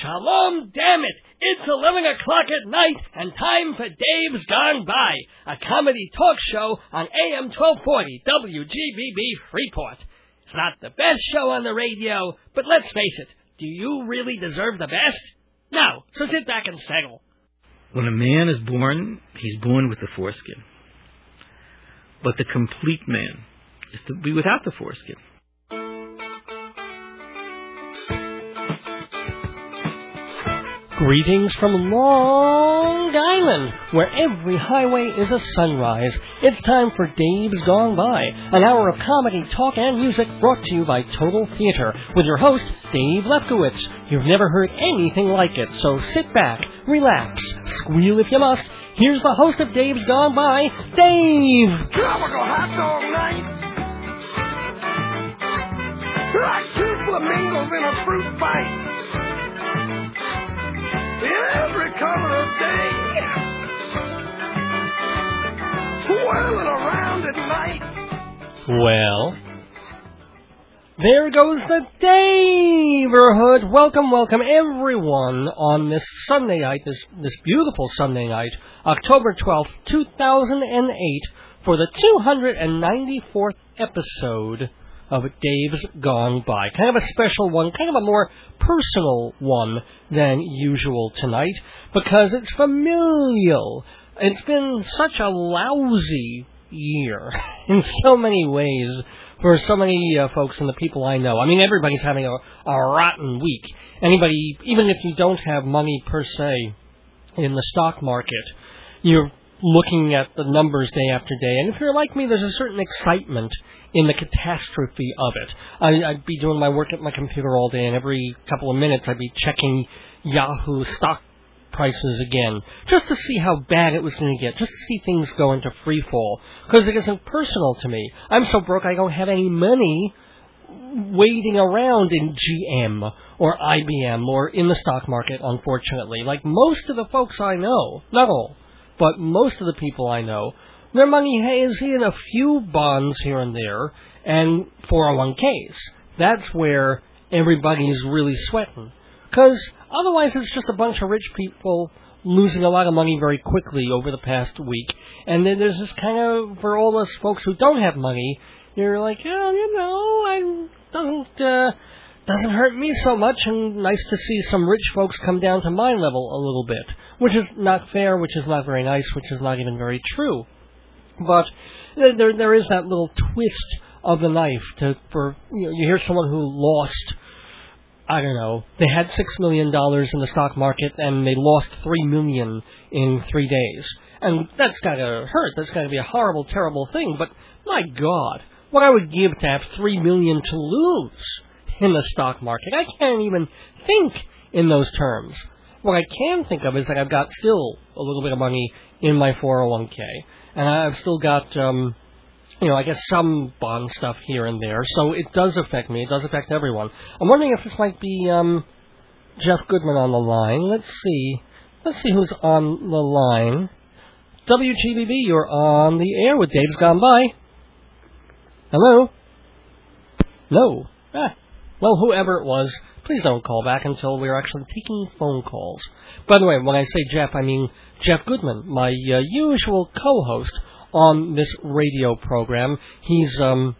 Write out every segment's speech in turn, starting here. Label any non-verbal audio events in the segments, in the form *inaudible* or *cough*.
Shalom, damn it! It's 11 o'clock at night and time for Dave's Gone By, a comedy talk show on AM 1240 WGBB Freeport. It's not the best show on the radio, but let's face it, do you really deserve the best? No, so sit back and settle. When a man is born, he's born with the foreskin. But the complete man is to be without the foreskin. Greetings from Long Island, where every highway is a sunrise. It's time for Dave's Gone By, an hour of comedy, talk, and music brought to you by Total Theater, with your host, Dave Lefkowitz. You've never heard anything like it, so sit back, relax, squeal if you must. Here's the host of Dave's Gone By, Dave! Tropical hot dog night. Like two flamingos in a fruit fight. Every color of day. Swirling around at night. Well, there goes the neighborhood. Welcome, welcome everyone on this Sunday night, this this beautiful Sunday night, October twelfth, two thousand and eight, for the two hundred and ninety fourth episode of Dave's Gone By. Kind of a special one, kind of a more personal one than usual tonight, because it's familial. It's been such a lousy year *laughs* in so many ways for so many uh, folks and the people I know. I mean, everybody's having a, a rotten week. Anybody, even if you don't have money per se in the stock market, you're looking at the numbers day after day. And if you're like me, there's a certain excitement in the catastrophe of it. I, I'd be doing my work at my computer all day, and every couple of minutes I'd be checking Yahoo stock prices again, just to see how bad it was going to get, just to see things go into free fall. Because it isn't personal to me. I'm so broke I don't have any money waiting around in GM or IBM or in the stock market, unfortunately. Like most of the folks I know, not all, but most of the people I know, their money is in a few bonds here and there and 401ks. That's where everybody's really sweating. Because otherwise, it's just a bunch of rich people losing a lot of money very quickly over the past week. And then there's this kind of, for all those folks who don't have money, you're like, oh, you know, I doesn't, uh, doesn't hurt me so much, and nice to see some rich folks come down to my level a little bit, which is not fair, which is not very nice, which is not even very true. But uh, there there is that little twist of the knife to for you, know, you hear someone who lost I don't know they had six million dollars in the stock market and they lost three million in three days. And that's gotta hurt. That's gotta be a horrible terrible thing. But my God what I would give to have three million to lose in the stock market I can't even think in those terms. What I can think of is that I've got still a little bit of money in my 401k and I've still got um you know, I guess some bond stuff here and there. So it does affect me. It does affect everyone. I'm wondering if this might be um Jeff Goodman on the line. Let's see. Let's see who's on the line. WGBB, you're on the air with Dave's Gone By. Hello? No. Ah. Well, whoever it was, please don't call back until we're actually taking phone calls. By the way, when I say Jeff, I mean Jeff Goodman, my uh, usual co-host on this radio program. He's um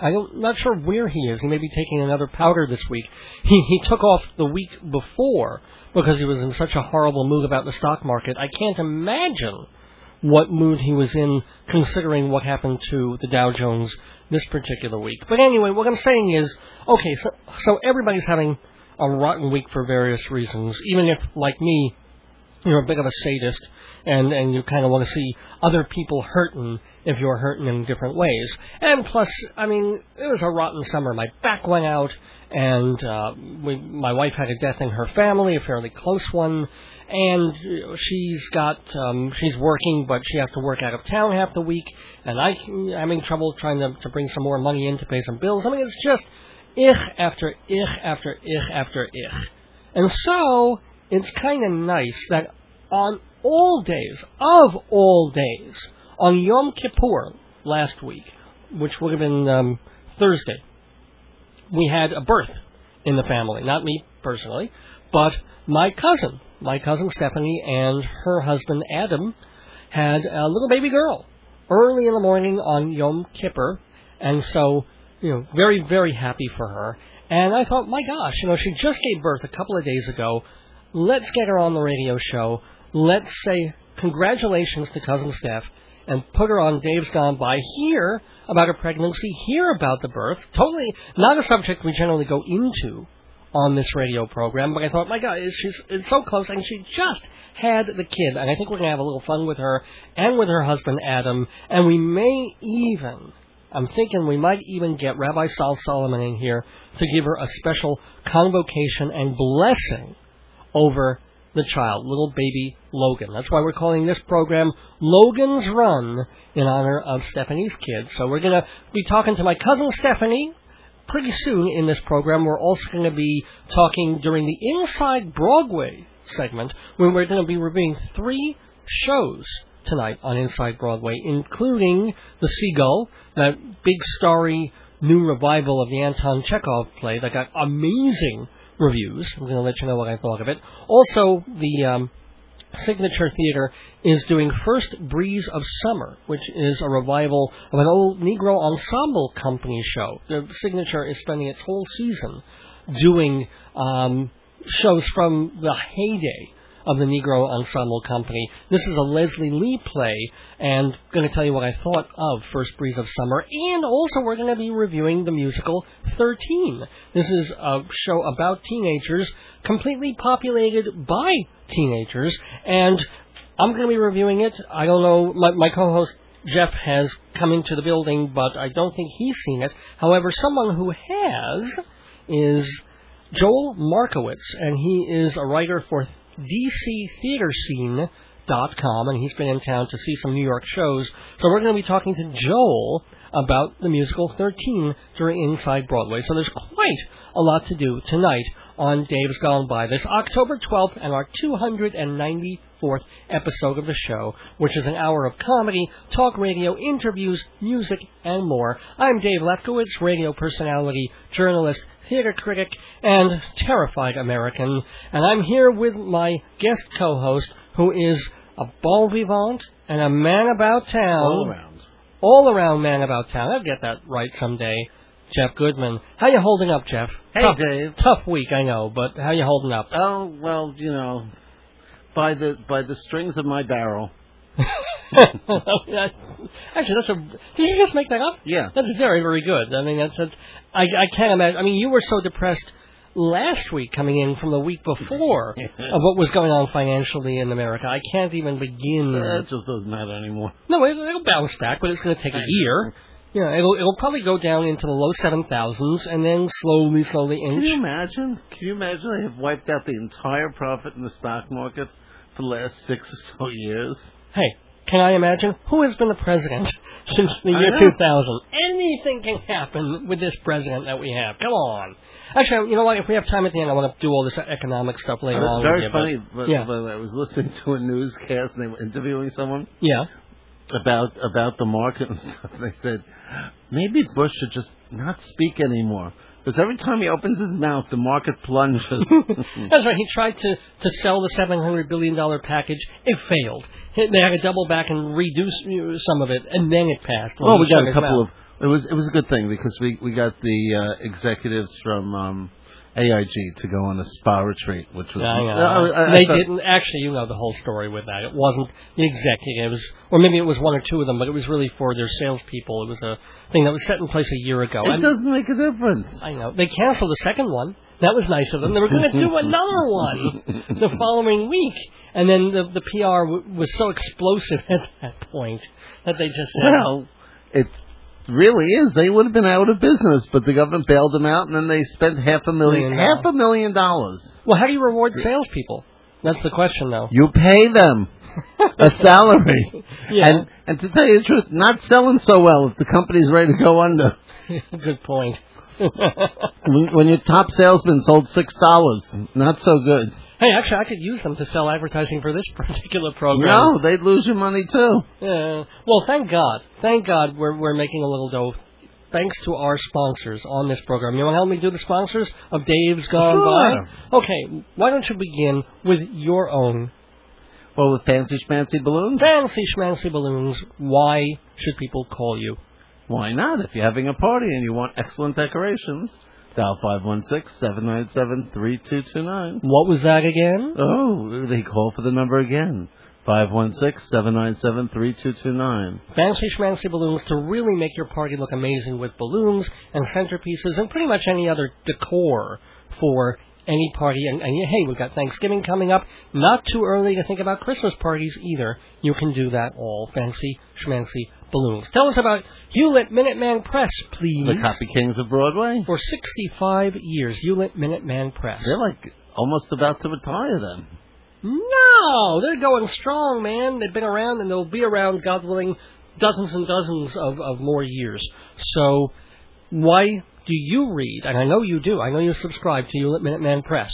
I'm not sure where he is. He may be taking another powder this week. He he took off the week before because he was in such a horrible mood about the stock market. I can't imagine what mood he was in considering what happened to the Dow Jones this particular week. But anyway, what I'm saying is, okay, so so everybody's having a rotten week for various reasons. Even if, like me, you're a bit of a sadist and and you kind of want to see other people hurting if you're hurting in different ways. And plus, I mean, it was a rotten summer. My back went out, and uh, we, my wife had a death in her family, a fairly close one, and she's got um, she's working, but she has to work out of town half the week, and I I'm having trouble trying to to bring some more money in to pay some bills. I mean, it's just ich after ich after ich after ich, and so it's kind of nice that on all days, of all days, on Yom Kippur last week, which would have been um, Thursday, we had a birth in the family. Not me personally, but my cousin, my cousin Stefanie and her husband Adam had a little baby girl early in the morning on Yom Kippur, and so you know, very very happy for her. And I thought, my gosh, you know, she just gave birth a couple of days ago. Let's get her on the radio show. Let's say congratulations to cousin Steph and put her on Dave's Gone By. Hear about her pregnancy. Hear about the birth. Totally not a subject we generally go into on this radio program, but I thought, my God, she's it's so close, and she just had the kid, and I think we're gonna have a little fun with her and with her husband Adam, and we may even. I'm thinking we might even get Rabbi Sal Solomon in here to give her a special convocation and blessing over the child, little baby Logan. That's why we're calling this program Logan's Run in honor of Stefanie's kid. So we're going to be talking to my cousin Stephanie pretty soon in this program. We're also going to be talking during the Inside Broadway segment when we're going to be reviewing three shows tonight on Inside Broadway, including The Seagull, that big starry new revival of the Anton Chekhov play that got amazing reviews. I'm going to let you know what I thought of it. Also, the um, Signature Theater is doing First Breeze of Summer, which is a revival of an old Negro Ensemble Company show. The Signature is spending its whole season doing um, shows from the heyday of the Negro Ensemble Company. This is a Leslie Lee play, and I'm going to tell you what I thought of First Breeze of Summer, and also we're going to be reviewing the musical 13. This is a show about teenagers, completely populated by teenagers, and I'm going to be reviewing it. I don't know, my, my co-host Jeff has come into the building, but I don't think he's seen it. However, someone who has is Joel Markowitz, and he is a writer for DCTheatreScene.com, and he's been in town to see some New York shows. So we're going to be talking to Joel about the musical 13 during Inside Broadway. So there's quite a lot to do tonight on Dave's Gone By. This October 12th and our 294th episode of the show, which is an hour of comedy, talk radio, interviews, music, and more. I'm Dave Lefkowitz, radio personality, journalist, theater critic, and terrified American, and I'm here with my guest co-host, who is a bon vivant and a man about town. All around. All around man about town. I'll get that right someday. Jeff Goodman. How you holding up, Jeff? Hey, tough, Dave. Tough week, I know, but how you holding up? Oh well, you know, by the by the strings of my barrel. *laughs* Actually, that's a. Did you just make that up? Yeah. That's very, very good. I mean, that's. that's I, I can't imagine. I mean, you were so depressed last week coming in from the week before *laughs* of what was going on financially in America. I can't even begin. Uh, that just doesn't matter anymore. No, it, it'll bounce back, but it's going to take a year. Know, it'll it'll probably go down into the low seven thousands and then slowly, slowly inch. Can you imagine? Can you imagine they have wiped out the entire profit in the stock market for the last six or so years? Hey, can I imagine who has been the president since the year 2000? Anything can happen with this president that we have. Come on. Actually, you know what? If we have time at the end, I want to do all this economic stuff later It's on. very you, but- funny. But, yeah. but I was listening to a newscast and they were interviewing someone Yeah. about about the market and *laughs* stuff. They said maybe Bush should just not speak anymore because every time he opens his mouth, the market plunges. *laughs* That's right. He tried to, to sell the $700 billion package. It failed. They had to double back and reduce some of it, and then it passed. Well, we got a couple mouth. of. It was it was a good thing because we we got the uh, executives from um, AIG to go on a spa retreat, which was. I know. I- I they thought- didn't actually. You know the whole story with that. It wasn't the executives, or maybe it was one or two of them, but it was really for their salespeople. It was a thing that was set in place a year ago. It doesn't make a difference. I know they canceled the second one. That was nice of them. They were going to do another one *laughs* the following week, and then the the PR w- was so explosive *laughs* at that point that they just said, Well, it really is. They would have been out of business, but the government bailed them out, and then they spent half a million, Million half a million dollars. "Well, how do you reward salespeople?" That's the question, though. You pay them a *laughs* salary, Yeah. and and to tell you the truth, not selling so well if the company's ready to go under. *laughs* Good point. When, when your top salesman sold six dollars, not so good. Hey, actually, I could use them to sell advertising for this *laughs* particular program. No, they'd lose your money too. Yeah. Well, thank God. Thank God we're we're making a little dough thanks to our sponsors on this program. You want to help me do the sponsors of Dave's Gone Sure. By? Okay, why don't you begin with your own Well, with fancy schmancy balloons, fancy schmancy balloons? Why should people call you? why not? If you're having a party and you want excellent decorations, dial five one six seven nine seven three two two nine. What was that again? Oh, they call for the number again. Five one six seven nine seven three two two nine. Fancy schmancy balloons to really make your party look amazing with balloons and centerpieces and pretty much any other decor for any party. And, and hey, we've got Thanksgiving coming up. Not too early to think about Christmas parties either. You can do that all. Fancy schmancy balloons. Tell us about Hewlett Minuteman Press, please. The Copy Kings of Broadway. For 65 years, Hewlett Minuteman Press. They're like almost about to retire then. No, they're going strong, man. They've been around and they'll be around, God willing, dozens and dozens of, of more years. So, why do you read? And I know you do. I know you subscribe to Hewlett Minuteman Press,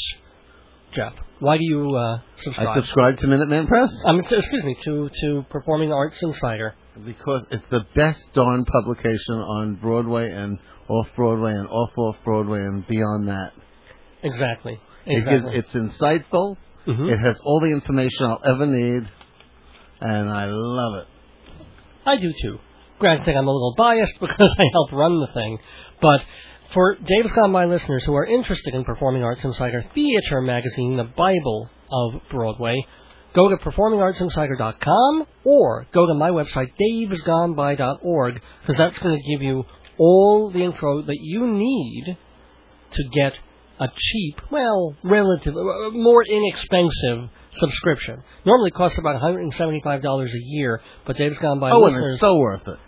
Jeff. Why do you uh, subscribe? I subscribe to Minuteman Press um, excuse me, to to Performing Arts Insider. Because it's the best darn publication on Broadway and off Broadway and off off Broadway and beyond that. Exactly. It Exactly. gives, it's insightful. Mhm. It has all the information I'll ever need, and I love it. I do too. Granted, I'm a little biased *laughs* because I help run the thing, but for Dave's Gone By listeners who are interested in Performing Arts Insider Theater Magazine, the Bible of Broadway, go to performingartsinsider.com or go to my website, davesgoneby.org, because that's going to give you all the info that you need to get a cheap, well, relative, uh, more inexpensive subscription. Normally costs about $175 a year, but Dave's Gone By oh, and listeners it's so worth it.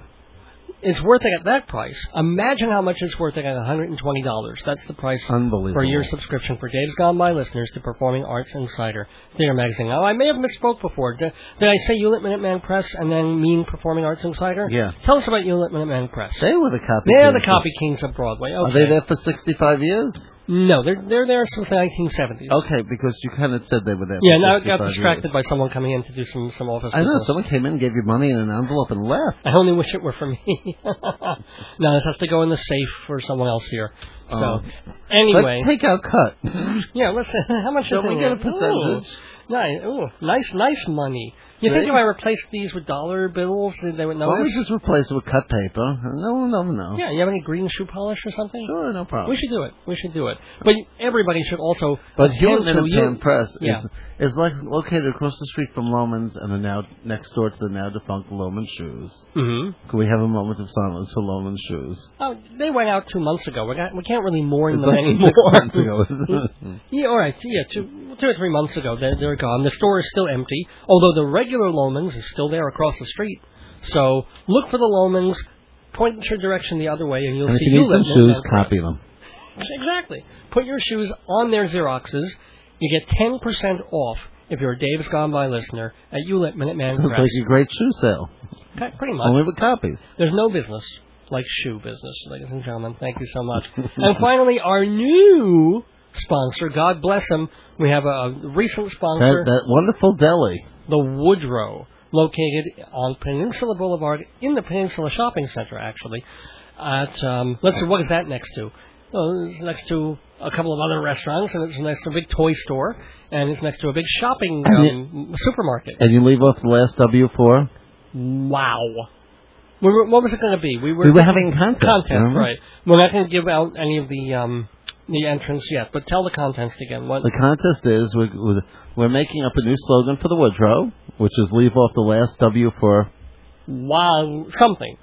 It's worth it at that price. Imagine how much it's worth it at $120. That's the price Unbelievable. for your subscription for Dave's Gone By listeners to Performing Arts Insider Theater Magazine. Now, I may have misspoke before. Did, did I say Hewlett Minuteman Press and then mean Performing Arts Insider? Yeah. Tell us about Hewlett Minuteman Press. They were the copy. They're Kings. the copy kings of Broadway. Okay. Are they there for 65 years? No, they're they're there since the 1970s. Okay, because you kind of said they were there. Yeah, now it got distracted years. by someone coming in to do some some office. I know. business. Someone came in, gave you money in an envelope, and left. I only wish it were for me. *laughs* no, this has to go in the safe for someone else here. So, Oh. anyway, Let's take out cut. *laughs* yeah, let's. *laughs* How much Don't we get a percentage? Nice, ooh, nice, nice money. You think if I replaced these with dollar bills, they they would Why don't notice? we just replace it with cut paper? No one will know. Yeah, you have any green shoe polish or something? Sure, no problem. We should do it. We should do it. But everybody should also. But attend Hewlett to you- Minuteman Press Yeah. is, is like located across the street from Loman's and the now next door to the now defunct Loman Shoes. Mm-hmm. Can we have a moment of silence for Loman Shoes? Oh, they went out two months ago. We got we can't really mourn It's them like anymore. ago. *laughs* Yeah, all right. Yeah, two, two or three months ago, they're, they're gone. The store is still empty, although the regular Lomans is still there across the street. So look for the Lomans, point in your direction the other way, and you'll and if see you need some shoes, copy them. Exactly. Put your shoes on their Xeroxes. You get 10% off if you're a Dave's Gone By listener at Hewlett Minuteman It's Press. like a great shoe sale. Okay, Pretty much. Only with copies. There's no business like shoe business, ladies and gentlemen. Thank you so much. and finally, our new sponsor, God bless him, we have a, a recent That, sponsor, that wonderful deli. the Woodrow, located on Peninsula Boulevard in the Peninsula Shopping Center, actually. At um, let's see, what is that next to? Well, it's next to a couple of other restaurants, and it's next to a big toy store, and it's next to a big shopping um, supermarket. And you leave off the last W4? Wow. We were, what was it going to be? We were, We were having a contest, Contest, right? We're not going to give out any of the um, the entrance yet, but tell the contest again. What? The contest is we're, we're- we're making up a new slogan for the Woodrow, which is leave off the last W for, Wow, something.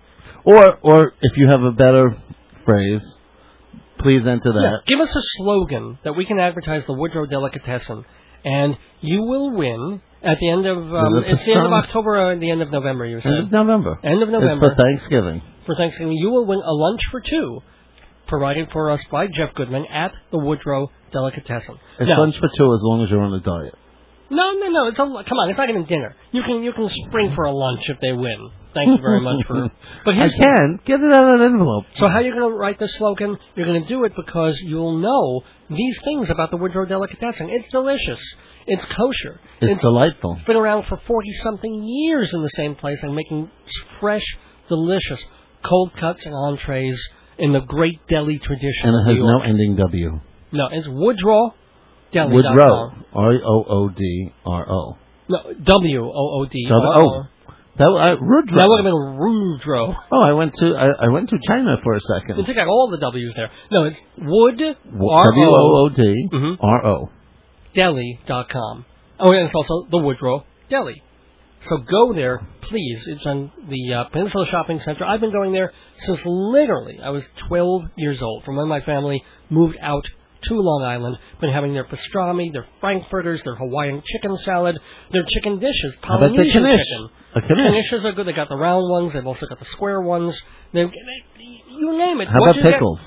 or or if you have a better phrase, please enter Yeah, that. give us a slogan that we can advertise the Woodrow Delicatessen, and you will win at the end of um, it's the end of? October or the end of November. You End said of November. end of November. It's for Thanksgiving. for Thanksgiving. You will win a lunch for two, provided for us by Jeff Goodman at the Woodrow Delicatessen. It's Now- lunch for two as long as you're on a diet. No, no, no. It's a come on. It's not even dinner. You can you can spring for a lunch if they win. Thank you very much for. *laughs* But I can. Get it out of an envelope. so how are you're going to write the slogan? You're going to do it because you'll know these things about the Woodrow delicatessen. It's delicious. It's kosher. It's delightful. it's been around for forty something years in the same place and making fresh, delicious cold cuts and entrees in the great deli tradition. And it has no ending W. No, it's Woodrow Deli. Woodrow. R O O D R O. No, W O O D. Oh, That uh, Woodrow. That would have been Woodrow. Oh, I went to I, I went to China for a second. You took out all the W's there. No, it's Wood W R O O O D Mhm. dot com. Oh, and it's also the Woodrow Deli. So go there, please. It's on the uh, Peninsula Shopping Center. I've been going there since literally I was 12 years old, from when my family moved out to Long Island. Been having their pastrami, their frankfurters, their Hawaiian chicken salad, their chicken dishes, How about the Polynesian chicken. A knish. Are good. They got the round ones. They've also got the square ones. They've, they, you name it. How about you pickles?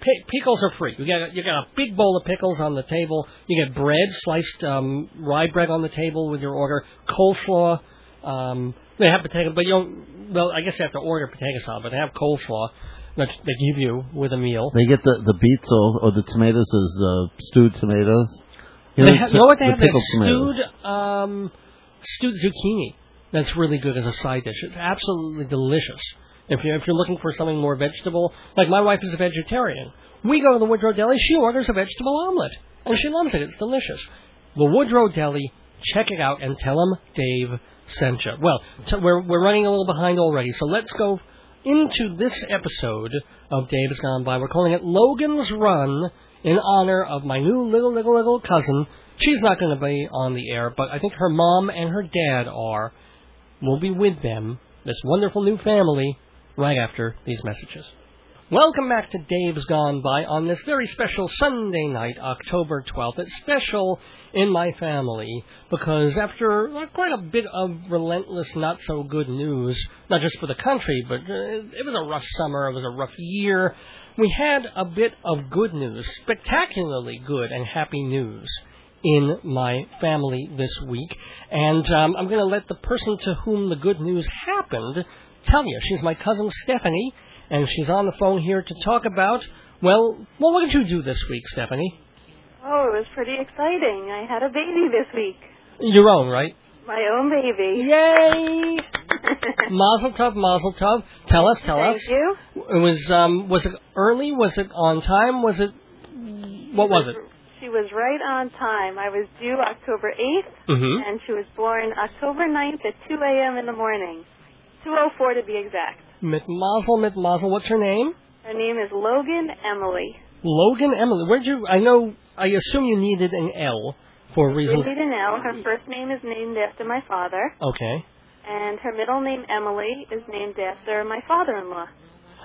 Pi- pickles are free. You got you got a big bowl of pickles on the table. You get bread, sliced um, rye bread on the table with your order. Coleslaw. Um, they have potato, but you don't. Well, I guess you have to order potato salad, but they have coleslaw that they give you with a meal. They get the the beets or, or the tomatoes as uh, stewed tomatoes. You They know, have, t- you know what they the have? They stewed um, stewed zucchini. That's really good as a side dish. It's absolutely delicious. If you're if you're looking for something more vegetable, like my wife is a vegetarian, we go to the Woodrow Deli. She orders a vegetable omelet, and she loves it. It's delicious. The Woodrow Deli. Check it out and tell them Dave sent you. Well, t- we're we're running a little behind already, so let's go into this episode of Dave's Gone By. We're calling it Logan's Run in honor of my new little, little, little cousin. She's not going to be on the air, but I think her mom and her dad are. We'll be with them, this wonderful new family, right after these messages. Welcome back to Dave's Gone By on this very special Sunday night, October 12th. It's special in my family because after quite a bit of relentless, not so good news, not just for the country, but uh, it was a rough summer, it was a rough year, we had a bit of good news, spectacularly good and happy news in my family this week. And um, I'm going to let the person to whom the good news happened tell you. She's my cousin Stefanie, and she's on the phone here to talk about, well, well what did you do this week, Stefanie? Oh, it was pretty exciting. I had a baby this week. Your own, right? My own baby. Yay! *laughs* Mazel tov, mazel tov. Tell us, tell us. Thank us. you. It was um was it early? Was it on time? Was it what was it? She was right on time. I was due October 8th, Mhm. and she was born October 9th at 2 a.m. in the morning. 2.04 to be exact. Mit mazel, mit mazel. What's her name? Her name is Logan Emily. Logan Emily. Where'd you? I know. I assume you needed an L for reasons. Lindy L. Her first name is named after my father, Okay. and her middle name, Emily, is named after my father-in-law,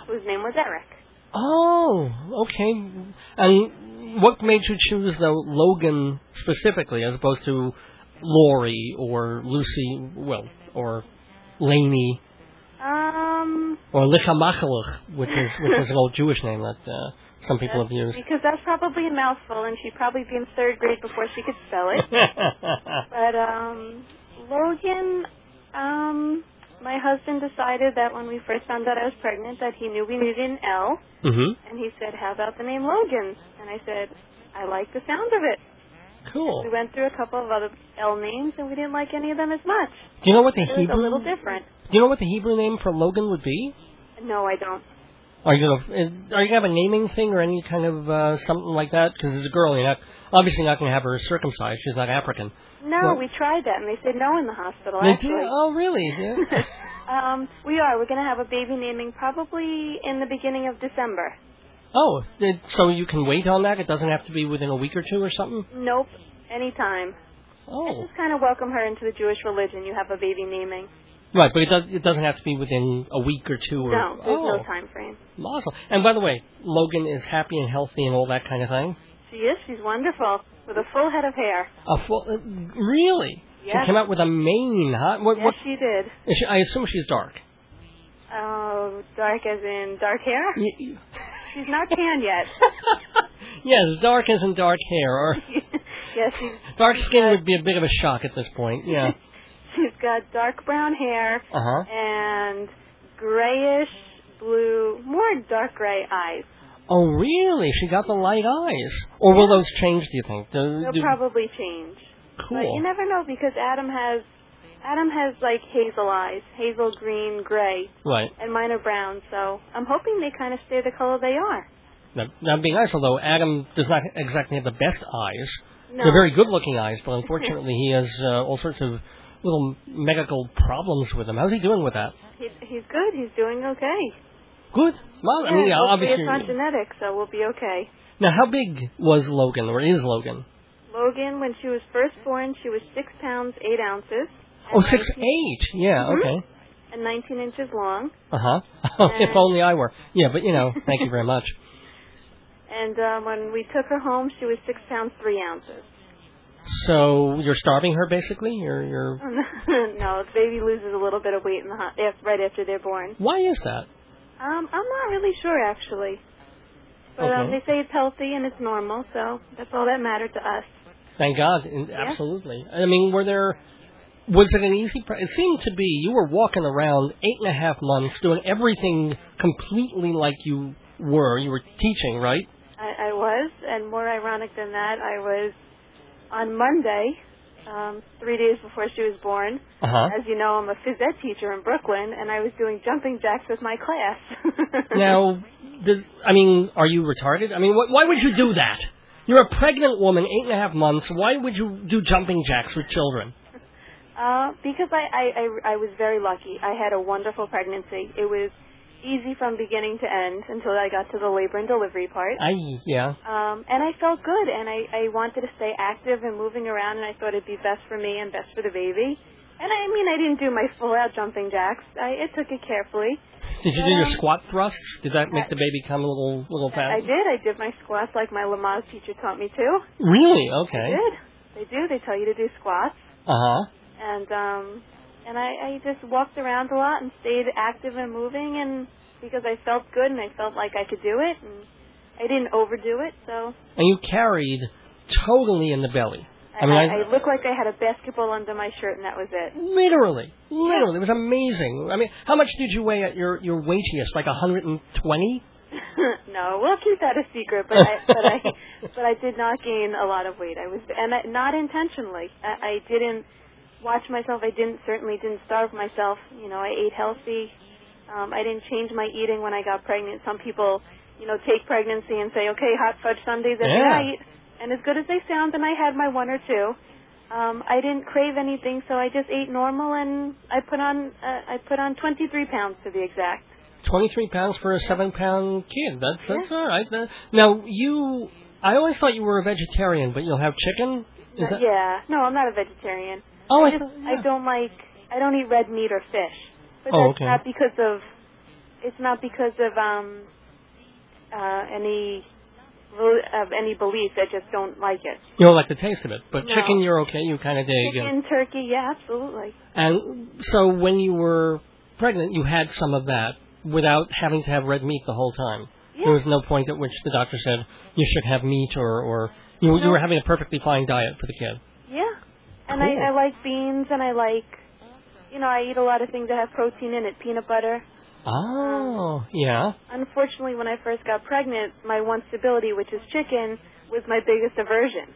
whose name was Eric. Oh, okay. And what made you choose though Logan specifically, as opposed to Lori or Lucy? Well, or Laney Um, or Lichamachalach, which is which is an old Jewish name that uh, some people have used. because that's probably a mouthful, and she'd probably be in third grade before she could spell it. *laughs* But um, Logan, um, my husband decided that when we first found out I was pregnant, that he knew we needed an L, mhm. and he said, "How about the name Logan?" And I said, "I like the sound of it." Cool. We went through a couple of other L names, and we didn't like any of them as much. Do you know what the It was a little different. Do you know what the Hebrew name for Logan would be? No, I don't. Are you gonna are you gonna have a naming thing or any kind of uh, something like that? Because it's a girl, you're not obviously not gonna have her circumcised. She's not African. No, Well- we tried that, and they said no in the hospital. They actually. Oh, really? Yeah. *laughs* um, we are. We're going to have a baby naming probably in the beginning of December. oh, so you can wait on that. It doesn't have to be within a week or two or something. Nope, anytime. Oh, Just kind of welcome her into the Jewish religion. You have a baby naming. right, but it does. It doesn't have to be within a week or two. Or, No, there's oh, no time frame. Awesome. And by the way, Logan is happy and healthy and all that kind of thing. She is. She's wonderful with a full head of hair. A full, uh, really? Yes. She came out with a mane, huh? What? Yes, what she did. she, I assume she's dark. Oh, dark as in dark hair? She's not tan yet. *laughs* yes, dark as in dark hair, or *laughs* yes, she's dark skin would be a bit of a shock at this point. Yeah. *laughs* she's got dark brown hair Uh huh. and grayish blue, more dark gray eyes. Oh, really? She got the light eyes. Or will those change? Do you think? Do, They'll do- probably change. Cool. But you never know because Adam has Adam has like hazel eyes, hazel green, gray, Right. and mine are brown. So I'm hoping they kind of stay the color they are. Now, now being honest, although Adam does not exactly have the best eyes, No. they're very good-looking eyes, but unfortunately he has uh, all sorts of little medical problems with them. How's he doing with that? He, he's good. He's doing okay. Good. Well, I mean, yeah, obviously. it's not genetic, so we'll be okay. Now, how big was Logan, or is Logan? Logan, when she was first born, she was six pounds eight ounces. Oh, six 19 eight. Yeah. Mhm. Okay. and 19 inches long. *laughs* Uh huh. if And- only I were. Yeah, but you know, thank you very much. *laughs* And um, when we took her home, she was six pounds three ounces. So you're starving her, basically. You're you're. *laughs* no, the baby loses a little bit of weight in the hot, right after they're born. Why is that? Um, I'm not really sure actually, but um, they say it's healthy and it's normal, so that's all that mattered to us. Thank God. In- Absolutely. I mean, were there? Was it an easy? Pre- it seemed to be. You were walking around eight and a half months, doing everything completely like you were. You were teaching, right? I, I was, and more ironic than that, I was on Monday, um, three days before she was born. Uh huh. As you know, I'm a phys ed teacher in Brooklyn, and I was doing jumping jacks with my class. *laughs* Now, does I mean, are you retarded? I mean, wh- why would you do that? You're a pregnant woman, eight and a half months. Why would you do jumping jacks with children? Uh, because I, I, I, I was very lucky. I had a wonderful pregnancy. It was easy from beginning to end until I got to the labor and delivery part. I yeah. Um, and I felt good, and I, I wanted to stay active and moving around, and I thought it'd be best for me and best for the baby. And I mean, I didn't do my full-out jumping jacks. I, I took it carefully. Did you do your Um, squat thrusts? Did that make the baby come a little little fat? I did. I did my squats like my Lamaze teacher taught me to. Really? I Okay. did. They do. They tell you to do squats. Uh huh. and um and I, I just walked around a lot and stayed active and moving and because I felt good and I felt like I could do it and I didn't overdo it so And you carried totally in the belly. I I, mean, I, I- I looked like I had a basketball under my shirt and that was it. Literally, literally, it was amazing. I mean, how much did you weigh at your your weightiest? Like 120? *laughs* no, we'll keep that a secret. But I, but I, *laughs* but I did not gain a lot of weight. I was, and I, not intentionally. I, I didn't watch myself. I didn't certainly didn't starve myself. You know, I ate healthy. Um, I didn't change my eating when I got pregnant. Some people, you know, take pregnancy and say, okay, hot fudge Sundays every Yeah. night. And as good as they sound, and I had my one or two. Um, I didn't crave anything, so I just ate normal, and I put on uh, I put on 23 pounds to be exact. 23 pounds for a seven pound kid. That's that's all right. That- Now you, I always thought you were a vegetarian, but you'll have chicken. Is that? yeah, no, I'm not a vegetarian. Oh, I just yeah. I don't like I don't eat red meat or fish. But Oh, that's okay. not because of it's not because of um uh any of any belief. I just don't like it. You don't like the taste of it, but No. chicken you're okay. You kind of dig. And, Chicken, turkey, yeah, absolutely. and so when you were pregnant, you had some of that without having to have red meat the whole time. Yeah. There was no point at which the doctor said you should have meat or or you you were having a perfectly fine diet for the kid. Yeah. And Cool. I, I like beans and I like you know, I eat a lot of things that have protein in it, peanut butter. Oh, yeah. Unfortunately, when I first got pregnant, my one stability, which is chicken, was my biggest aversion.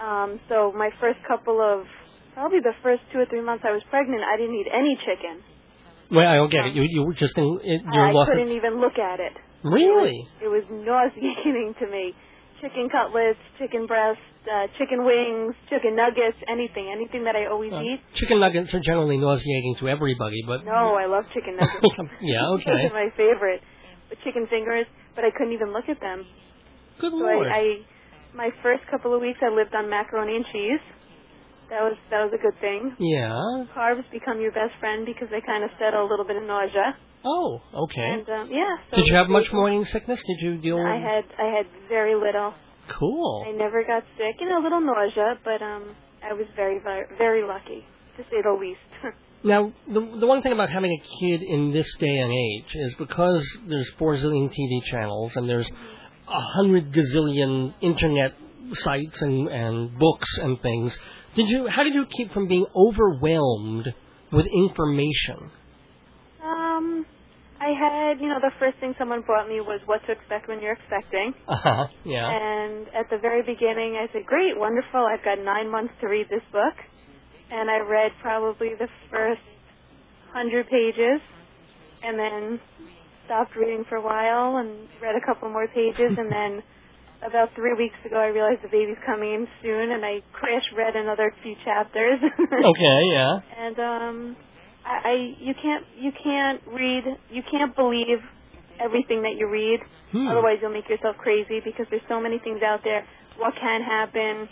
Um, so my first couple of, probably the first two or three months I was pregnant, I didn't eat any chicken. Well, I don't get it. You you were just in it, you're I couldn't even look at it. Really? It was nauseating *laughs* to me. Chicken cutlets, chicken breast, uh, chicken wings, chicken nuggets, anything, anything that I always Uh, eat. chicken nuggets are generally nauseating to everybody, but No, I love chicken *laughs* nuggets. yeah, *laughs* Those okay. are my favorite. But chicken fingers, but I couldn't even look at them. Good So lord. I, I, my first couple of weeks, I lived on macaroni and cheese. That was that was a good thing. yeah. Carbs become your best friend because they kind of settle a little bit of nausea. Oh, okay. And um, yeah. So Did you have much morning sickness? Did you deal with? I had I had very little. Cool. I never got sick. and a little nausea, but um, I was very very very lucky to say the least. *laughs* Now, the the one thing about having a kid in this day and age is because there's four zillion TV channels and there's a hundred gazillion internet sites and and books and things. Did you? How did you keep from being overwhelmed with information? Um, I had you know the first thing someone brought me was what to expect when you're expecting. Uh huh. Yeah. And at the very beginning, I said, "Great, wonderful! I've got nine months to read this book." and I read probably the first hundred pages, and then stopped reading for a while and read a couple more pages, and then *laughs* about three weeks ago I realized the baby's coming in soon, and I crash read another few chapters. *laughs* Okay, yeah. and um, I, I you can't you can't read you can't believe everything that you read. Hmm. Otherwise, you'll make yourself crazy because there's so many things out there. What can happen?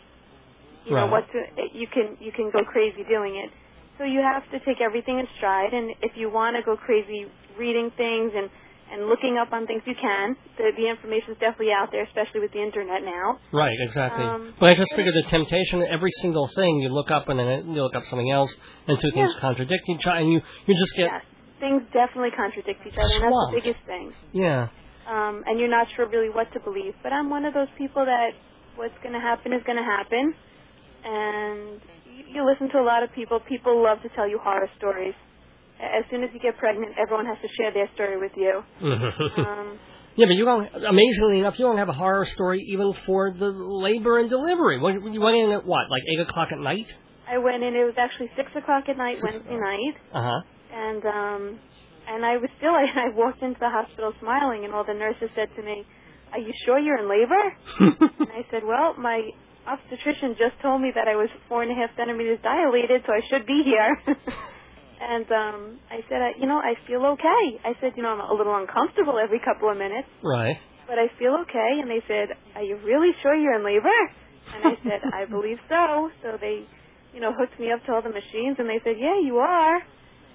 You know Right. what to, you can you can go crazy doing it. So you have to take everything in stride. And if you want to go crazy reading things and and looking up on things, you can. The the information's definitely out there, especially with the internet now. Right, exactly. Um, but I just figured the temptation, every single thing you look up and then you look up something else, and two things Yeah. contradict each other, and you you just get Yes, things definitely contradict each other, and that's the biggest thing. yeah. um, and you're not sure really what to believe. But I'm one of those people that what's going to happen is going to happen, and you, you listen to a lot of people. People love to tell you horror stories. As soon as you get pregnant, everyone has to share their story with you. Um, *laughs* yeah, but you don't. Amazingly enough, you don't have a horror story even for the labor and delivery. What, you went in at what, like eight o'clock at night? I went in. It was actually six o'clock at night Wednesday night, Uh huh. and um, and I was still. I, *laughs* I walked into the hospital smiling, and all the nurses said to me, "Are you sure you're in labor?" *laughs* And I said, well, my obstetrician just told me that I was four and a half centimeters dilated, so I should be here. And um, I said, I, you know, I feel okay. I said, you know, I'm a little uncomfortable every couple of minutes, right. but I feel okay. And they said, are you really sure you're in labor? And I said, *laughs* I believe so. So they, you know, hooked me up to all the machines, and they said, yeah, you are.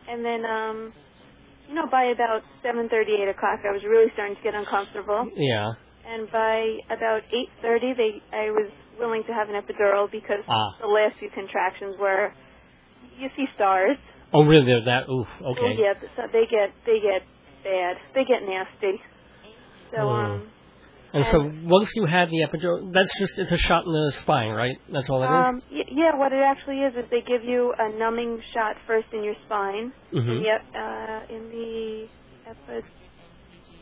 And then, um, you know, by about seven thirty, eight o'clock, I was really starting to get uncomfortable Yeah. and by about 8:30 they I was willing to have an epidural because Ah. the last few contractions were you see stars. Oh, really? They're That. Oof. Okay. Oh yeah, so they get they get bad. They get nasty. So Hmm. um And so once you have the epidural, that's just it's a shot in the spine, right? That's all it is. um y- yeah, what it actually is is they give you a numbing shot first in your spine. Mm-hmm. Yep, uh in the epidural,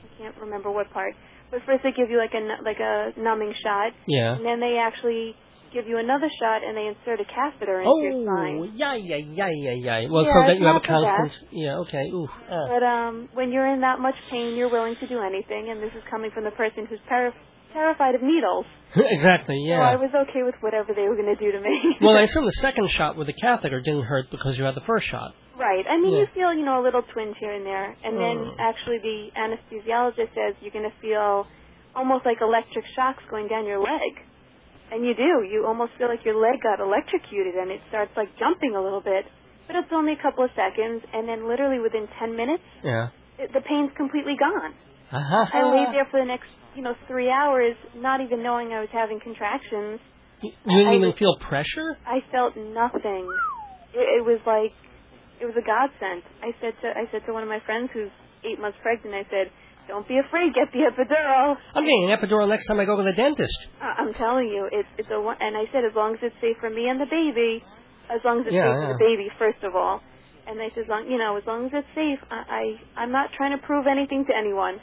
I can't remember what part. But first they give you like a like a numbing shot Yeah. And then they actually give you another shot and they insert a catheter into your Oh, spine. yeah, yeah, yeah, yeah, yeah. Well, Yeah, so that you have a constant. Yeah. Okay. Oof. Uh. But um, when you're in that much pain, you're willing to do anything, and this is coming from the person who's ter- terrified of needles. *laughs* exactly. Yeah. So I was okay with whatever they were going to do to me. *laughs* well, I assume the second shot with the catheter didn't hurt because you had the first shot. right. I mean, Yeah. you feel, you know, a little twinge here and there, and then Oh. actually the anesthesiologist says you're going to feel almost like electric shocks going down your leg. And you do. You almost feel like your leg got electrocuted and it starts like jumping a little bit. But it's only a couple of seconds and then literally within 10 minutes, Yeah. it, the pain's completely gone. Uh-huh. I laid there for the next, you know, three hours not even knowing I was having contractions. You didn't I even feel pressure. I felt nothing. It, it was like, it was a godsend. I said to, I said to one of my friends who's eight months pregnant, I said, don't be afraid, get the epidural. I'm getting an epidural next time I go to the dentist. I- I'm telling you, it's it's a one. And I said, as long as it's safe for me and the baby, as long as it's Yeah, safe for the baby, first of all. And they said, as long, you know, as long as it's safe, I, I I'm not trying to prove anything to anyone.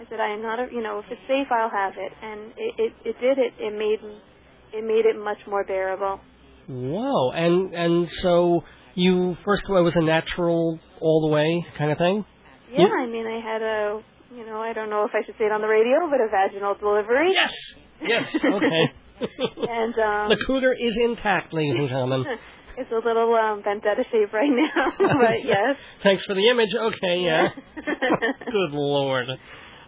I said, I am not, a, you know, if it's safe, I'll have it. And it it, it did it. It made it made it much more bearable. Whoa. And and so you first it was a natural all the way kind of thing. Yeah, You- I mean, I had a, you know, I don't know if I should say it on the radio, but a vaginal delivery. Yes. Yes. *laughs* Okay. And um, the cooter is intact, ladies and gentlemen. *laughs* it's a little um, bent out of shape right now, *laughs* but yes. Thanks for the image. Okay, yeah. Good lord.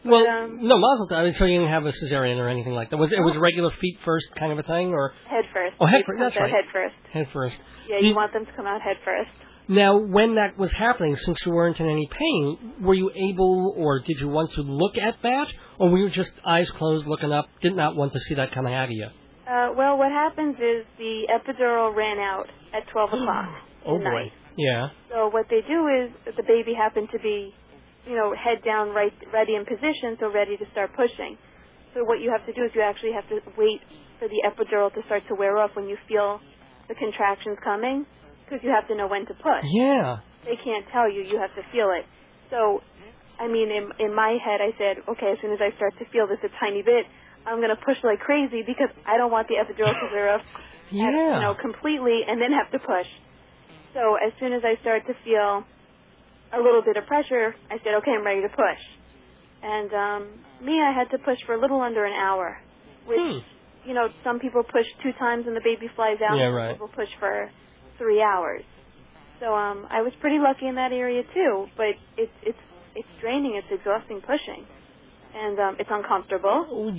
Well, um, no, Mazel. I mean, so you didn't have a cesarean or anything like that. Was it was regular feet first kind of a thing, or head first. Oh, head first, that's right. Head first. head first? Yeah, You- you want them to come out head first. Now, when that was happening, since you weren't in any pain, were you able, or did you want to look at that, or were you just eyes closed, looking up, did not want to see that coming out of you? Uh, well, what happens is the epidural ran out at 12 o'clock *gasps* Oh boy. night. Yeah. So what they do is the baby happened to be, you know, head down, right, ready in position, so ready to start pushing. So what you have to do is you actually have to wait for the epidural to start to wear off when you feel the contractions coming, because you have to know when to push. Yeah. They can't tell you; you have to feel it. So, I mean, in in my head, I said, okay, as soon as I start to feel this a tiny bit, I'm gonna push like crazy because I don't want the epidural to off, Yeah. you know, completely, and then have to push. So as soon as I started to feel a little bit of pressure, I said, okay, I'm ready to push. And um, me, I had to push for a little under an hour, which, Hmm. you know, some people push two times and the baby flies out. Yeah, some right. people push for three hours. So um, I was pretty lucky in that area too, but it's it's it's draining, it's exhausting pushing, and um, it's uncomfortable. Oh,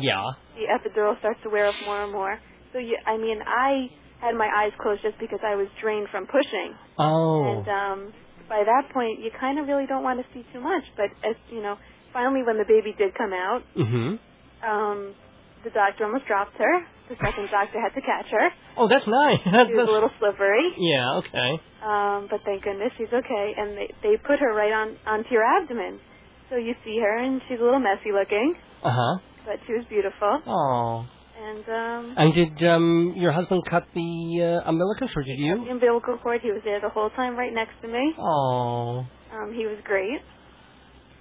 yeah. The epidural starts to wear off more and more. So you, I mean, I had my eyes closed just because I was drained from pushing. Oh. And um, by that point, you kind of really don't want to see too much. But as you know, finally, when the baby did come out, hmm um, the doctor almost dropped her. The second doctor had to catch her. Oh, that's nice. That's, She was *laughs* that's- a little slippery, yeah, okay. um, but thank goodness she's okay. And they they put her right on onto your abdomen, so you see her, and she's a little messy looking, Uh huh. but she was beautiful. Oh. And um, And did um your husband cut the uh, umbilicus, or did the you? umbilical cord, he was there the whole time, right next to me. Oh. Um, he was great.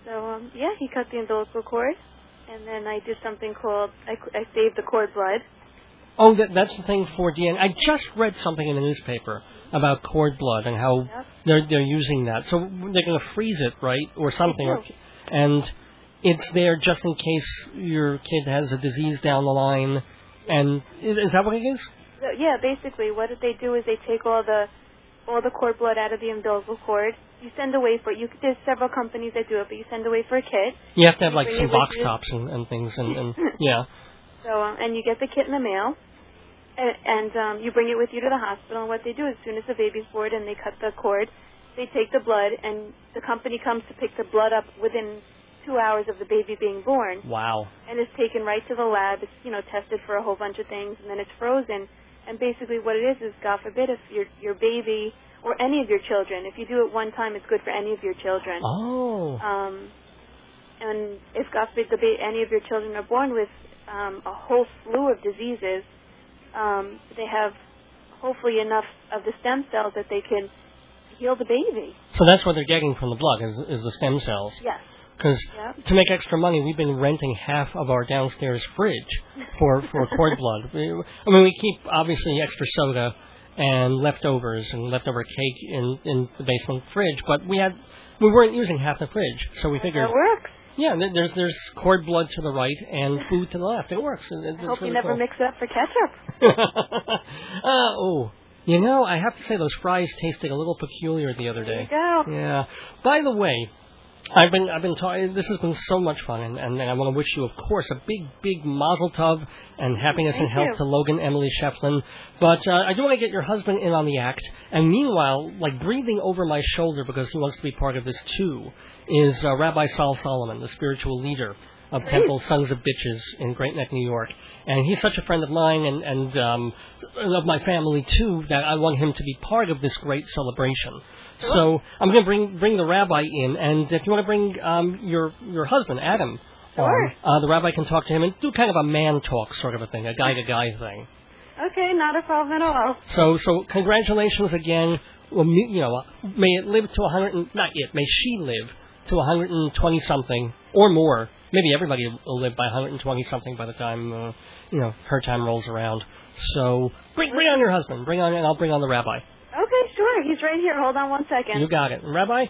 So um, yeah, he cut the umbilical cord, and then I did something called I, I saved the cord blood. Oh, that, that's the thing for DNA. I just read something in the newspaper about cord blood and how they're they're using that. So they're going to freeze it, right, or something, and it's there just in case your kid has a disease down the line. And is, is that what it is? Yeah, basically, what they do is they take all the all the cord blood out of the umbilical cord. You send away for you. There's several companies that do it, but you send away for a kit. You have to have like some box tops and, and things, and, and *laughs* yeah. So um, and you get the kit in the mail, and, and um, you bring it with you to the hospital. And what they do as soon as the baby's born and they cut the cord, they take the blood, and the company comes to pick the blood up within two hours of the baby being born. Wow. and it's taken right to the lab. It's you know tested for a whole bunch of things, and then it's frozen. And basically, what it is is, God forbid, if your your baby or any of your children, if you do it one time, it's good for any of your children. Oh. Um, and if God forbid, the ba- any of your children are born with um, a whole slew of diseases, um, they have hopefully enough of the stem cells that they can heal the baby. So that's what they're getting from the blood is, is the stem cells. Yes. Because Yep. to make extra money, we've been renting half of our downstairs fridge for for *laughs* cord blood. We, I mean, we keep obviously extra soda and leftovers and leftover cake in in the basement fridge, but we had we weren't using half the fridge, so we figured, That works. Yeah, there's there's cord blood to the right and food to the left. It works. It- I hope you never cool. mix it up for ketchup. *laughs* uh, oh, you know, I have to say those fries tasted a little peculiar the other day. There you go. Yeah. By the way, I've been I've been talking. This has been so much fun, and, and I want to wish you, of course, a big big mazel tov and happiness and health you. to Logan Emily Sheflin. But uh, I do want to get your husband in on the act. And meanwhile, like breathing over my shoulder because he wants to be part of this too, is uh, Rabbi Saul Solomon, the spiritual leader of Temple Sons of Bitches in Great Neck, New York. And he's such a friend of mine and, and um, of my family too that I want him to be part of this great celebration. So I'm going to bring bring the rabbi in, and if you want to bring um, your your husband Adam, Sure. on, uh, the rabbi can talk to him and do kind of a man talk sort of a thing, a guy to guy thing. Okay, not a problem at all. So so congratulations again. Well, you know, may it live to 100 and, not yet. May she live to 120 something or more. Maybe everybody will live by 120 something by the time uh, you know her time rolls around. So bring bring on your husband. Bring on and I'll bring on the rabbi. Okay, sure. He's right here. Hold on one second. You got it, Rabbi.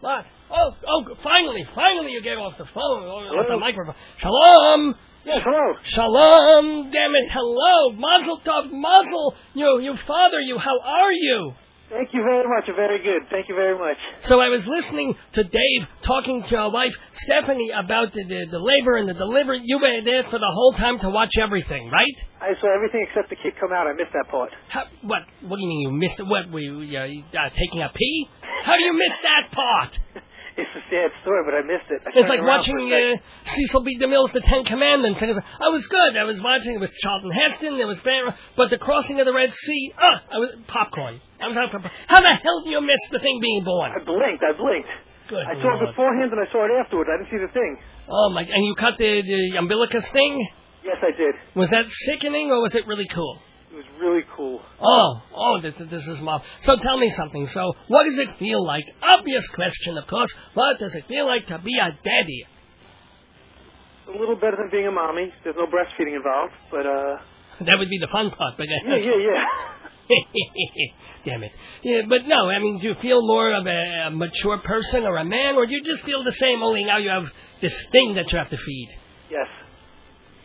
What? Oh oh! Finally, finally, you gave off the phone, off the microphone. Shalom. Yes. Hello. Shalom. Damn it. Hello. Mazel tov. Mazel. You you father. You. How are you? Thank you very much. Very good. Thank you very much. So I was listening to Dave talking to our wife Stefanie about the, the, the labor and the delivery. You were there for the whole time to watch everything, right? I saw everything except the kid come out. I missed that part. How, what? What do you mean you missed it? What? Were you uh, taking a pee? How do you miss that part? *laughs* It's a sad story, but I missed it. I It's like watching for a second. uh, Cecil B. DeMille's The Ten Commandments. And it I was good. I was watching. It was Charlton Heston. There was but the crossing of the Red Sea. Ah, I was popcorn. I was out. How the hell do you miss the thing being born? I blinked. I blinked. Good I saw it beforehand and I saw it afterwards. I didn't see the thing. Oh my! And you cut the, the umbilicus thing. Yes, I did. Was that sickening or was it really cool? It was really cool. Oh, oh, this, this is mom. So tell me something. So, what does it feel like? Obvious question, of course. What does it feel like to be a daddy? A little better than being a mommy. There's no breastfeeding involved, but uh, That would be the fun part. But yeah, yeah, yeah. *laughs* Damn it. Yeah, but no, I mean, do you feel more of a, a mature person or a man, or do you just feel the same, only now you have this thing that you have to feed? Yes.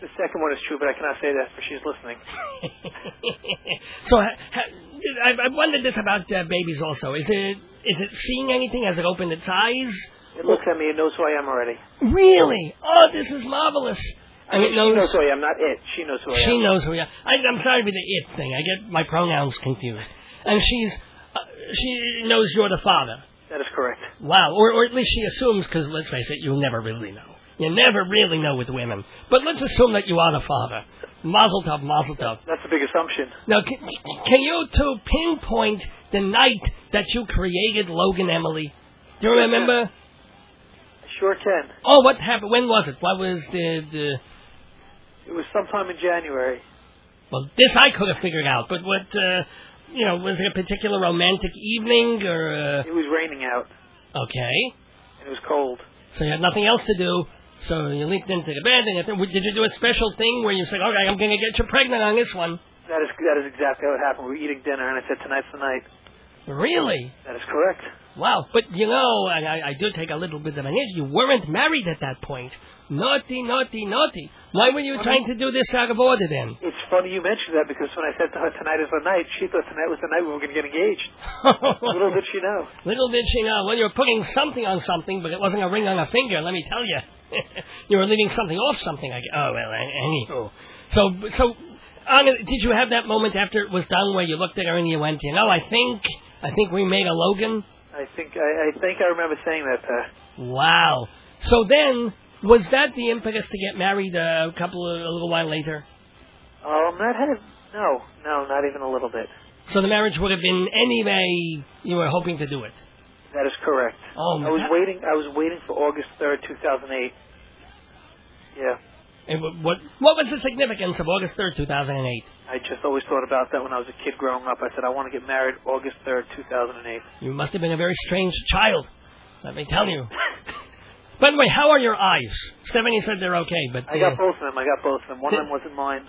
The second one is true, but I cannot say that for she's listening. *laughs* so, ha, ha, I, I wondered this about uh, babies also. Is it is it seeing anything? Has it opened its eyes? It looks at me and knows who I am already. Really? Oh, this is marvelous. I mean, she knows who I am, not it. She knows who I am. She knows who I am. I, I'm sorry with the it thing. I get my pronouns confused. And she's uh, she knows you're the father. That is correct. Wow. Or, or at least she assumes, because let's face it, you'll never really know. You never really know with women. But let's assume that you are the father. Mazel tov, mazel tov. That's a big assumption. Now, can, can you two pinpoint the night that you created Logan Emily? Do you remember? Sure can. Oh, what happened? When was it? What was the the? It was sometime in January. Well, this I could have figured out, but what? Uh, you know, was it a particular romantic evening or? Uh... It was raining out. Okay. It was cold. So you had nothing else to do. So you leaped into the bed, and you, did you do a special thing where you said, "Okay, I'm going to get you pregnant on this one"? That is that is exactly what happened. We were eating dinner, and I said, "Tonight's the night." Really? That is correct. Wow, but you know, I, I do take a little bit of an edge. You weren't married at that point. Naughty, naughty, naughty. Why were you trying to do this out of order then? It's funny you mentioned that because when I said to her tonight is the night, she thought tonight was the night we were going to get engaged. *laughs* little did she know. Little did she know. Well, you were putting something on something, but it wasn't a ring on a finger. Let me tell you, *laughs* you were leaving something off something. I oh well, anywho. So so, Anna, did you have that moment after it was done where you looked at her and you went, you know, I think I think we made a Logan. I think I, I think I remember saying that. Uh, wow. So then was that the impetus to get married a couple of, a little while later? Um, that had no, no, not even a little bit. So the marriage would have been anyway. You were hoping to do it. That is correct. Oh, I was waiting. I was waiting for August third, two thousand eight. Yeah. And what what was the significance of August third, two thousand and eight? I just always thought about that when I was a kid growing up. I said I want to get married August third, two thousand and eight. You must have been a very strange child. Let me tell you. By the way, how are your eyes? Stefanie said they're okay, but I got uh, both of them. I got both of them. One of them wasn't mine.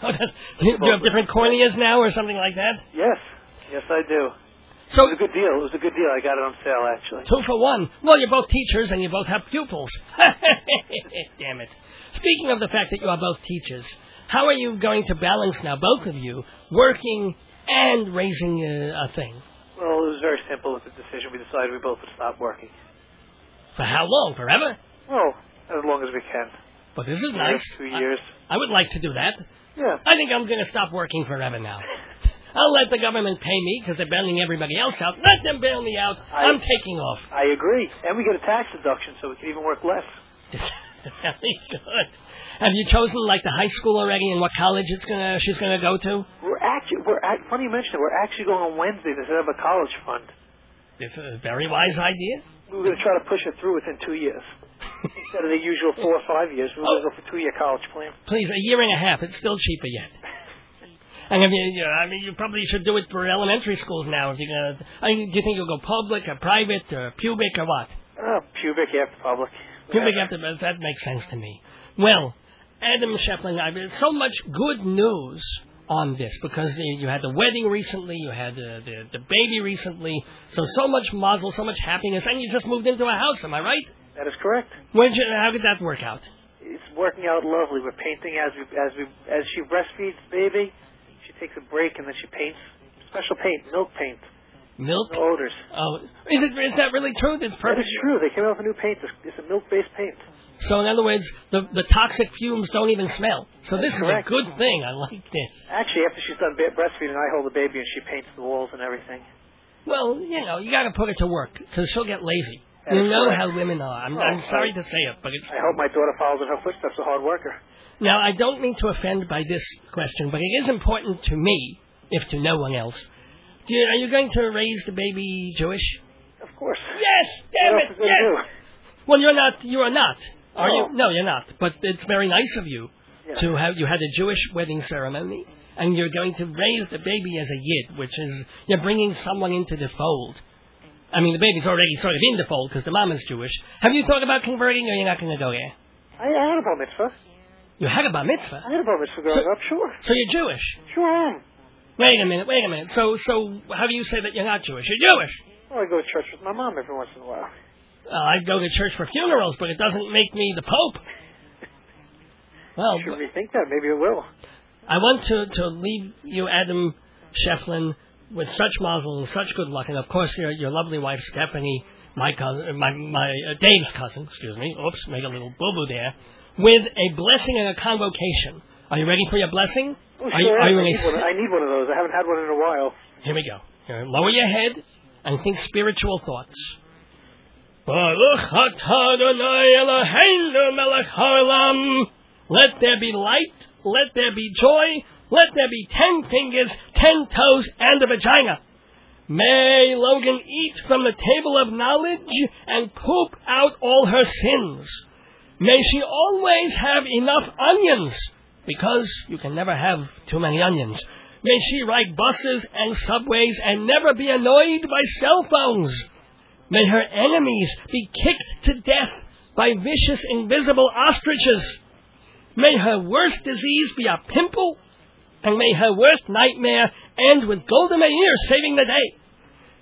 *laughs* do you have different corneas now, or something like that? Yes, yes, I do. So it was a good deal. It was a good deal. I got it on sale, actually. Two for one. Well, you're both teachers, and you both have pupils. *laughs* Damn it. Speaking of the fact that you are both teachers, how are you going to balance now, both of you, working and raising a, a thing? Well, it was very simple. It was a decision. We decided we both would stop working. For how long? Forever? Oh, as long as we can. But this is nice. Two years. I, I would like to do that. Yeah. I think I'm going to stop working forever now. *laughs* I'll let the government pay me because they're bailing everybody else out. Let them bail me out. I, am taking off. I agree. And we get a tax deduction so we can even work less. *laughs* Very good. Have you chosen like the high school already and what college it's gonna she's gonna go to? We're actually we're funny you mention it. We're actually going on Wednesday to set up a college fund. It's a very wise idea. We were going to try to push it through within two years. Instead of the usual four or five years, we were going to go for two-year college plan. Please, a year and a half. It's still cheaper yet. *laughs* And I mean, you know, I mean, you probably should do it for elementary schools now. If you're gonna, I mean, do you think you'll go public or private or pubic or what? Uh, pubic after public. Pubic after that makes sense to me. Well, Adam Sheflin, I mean, so much good news on this because you had the wedding recently, you had the, the, the baby recently, so so much mazel, so much happiness, and you just moved into a house. Am I right? That is correct. When you, how did that work out? It's working out lovely. We're painting as we as we as she breastfeeds baby. She takes a break and then she paints special paint, milk paint. Milk? No odors. Oh, is it is that really true? That's perfect. That is true. They came out with a new paint. It's, it's a milk-based paint. So in other words, the the toxic fumes don't even smell. So That's this correct. is a good thing. I like this. Actually, after she's done breastfeeding, I hold the baby and she paints the walls and everything. Well, you know, you got to put it to work because she'll get lazy. That you know correct. how women are. I'm, Oh, I'm sorry I- to say it, but it's. I hope my daughter follows in her footsteps. A hard worker. Now, I don't mean to offend by this question, but it is important to me, if to no one else. Do you, are you going to raise the baby Jewish? Of course. Yes, damn What it, yes. Well, you're not. You are not. Are No. you? Oh. No, you're not. But it's very nice of you Yeah. to have. You had a Jewish wedding ceremony, and you're going to raise the baby as a yid, which is you're bringing someone into the fold. I mean, the baby's already sort of in the fold because the mom is Jewish. Have you thought about converting, or you're not going to go there? I, I had a bar mitzvah. You had a bar mitzvah, I had a bar mitzvah growing So- up. Sure. so you're Jewish. Sure I am. Wait a minute, wait a minute. So, so how do you say that you're not Jewish? You're Jewish. Well, I go to church with my mom every once in a while. Uh, I go to church for funerals, but it doesn't make me the Pope. Well, Should rethink that. Maybe it will. I want to, to leave you, Adam Sheflin, with such mazel and such good luck, and of course your your lovely wife Stefanie, my cousin, my my uh, Dave's cousin, excuse me. Oops, make a little boo boo there. With a blessing and a convocation. Are you ready for your blessing? Oh, Are you- sure. are you I, a need one, I need one of those. I haven't had one in a while. Here we go. Here, lower your head and think spiritual thoughts. Baruch. Let there be light, let there be joy, let there be ten fingers, ten toes, and a vagina. May Logan eat from the table of knowledge and poop out all her sins. May she always have enough onions, because you can never have too many onions. May she ride buses and subways and never be annoyed by cell phones. May her enemies be kicked to death by vicious invisible ostriches. May her worst disease be a pimple, and may her worst nightmare end with Golda Meir saving the day.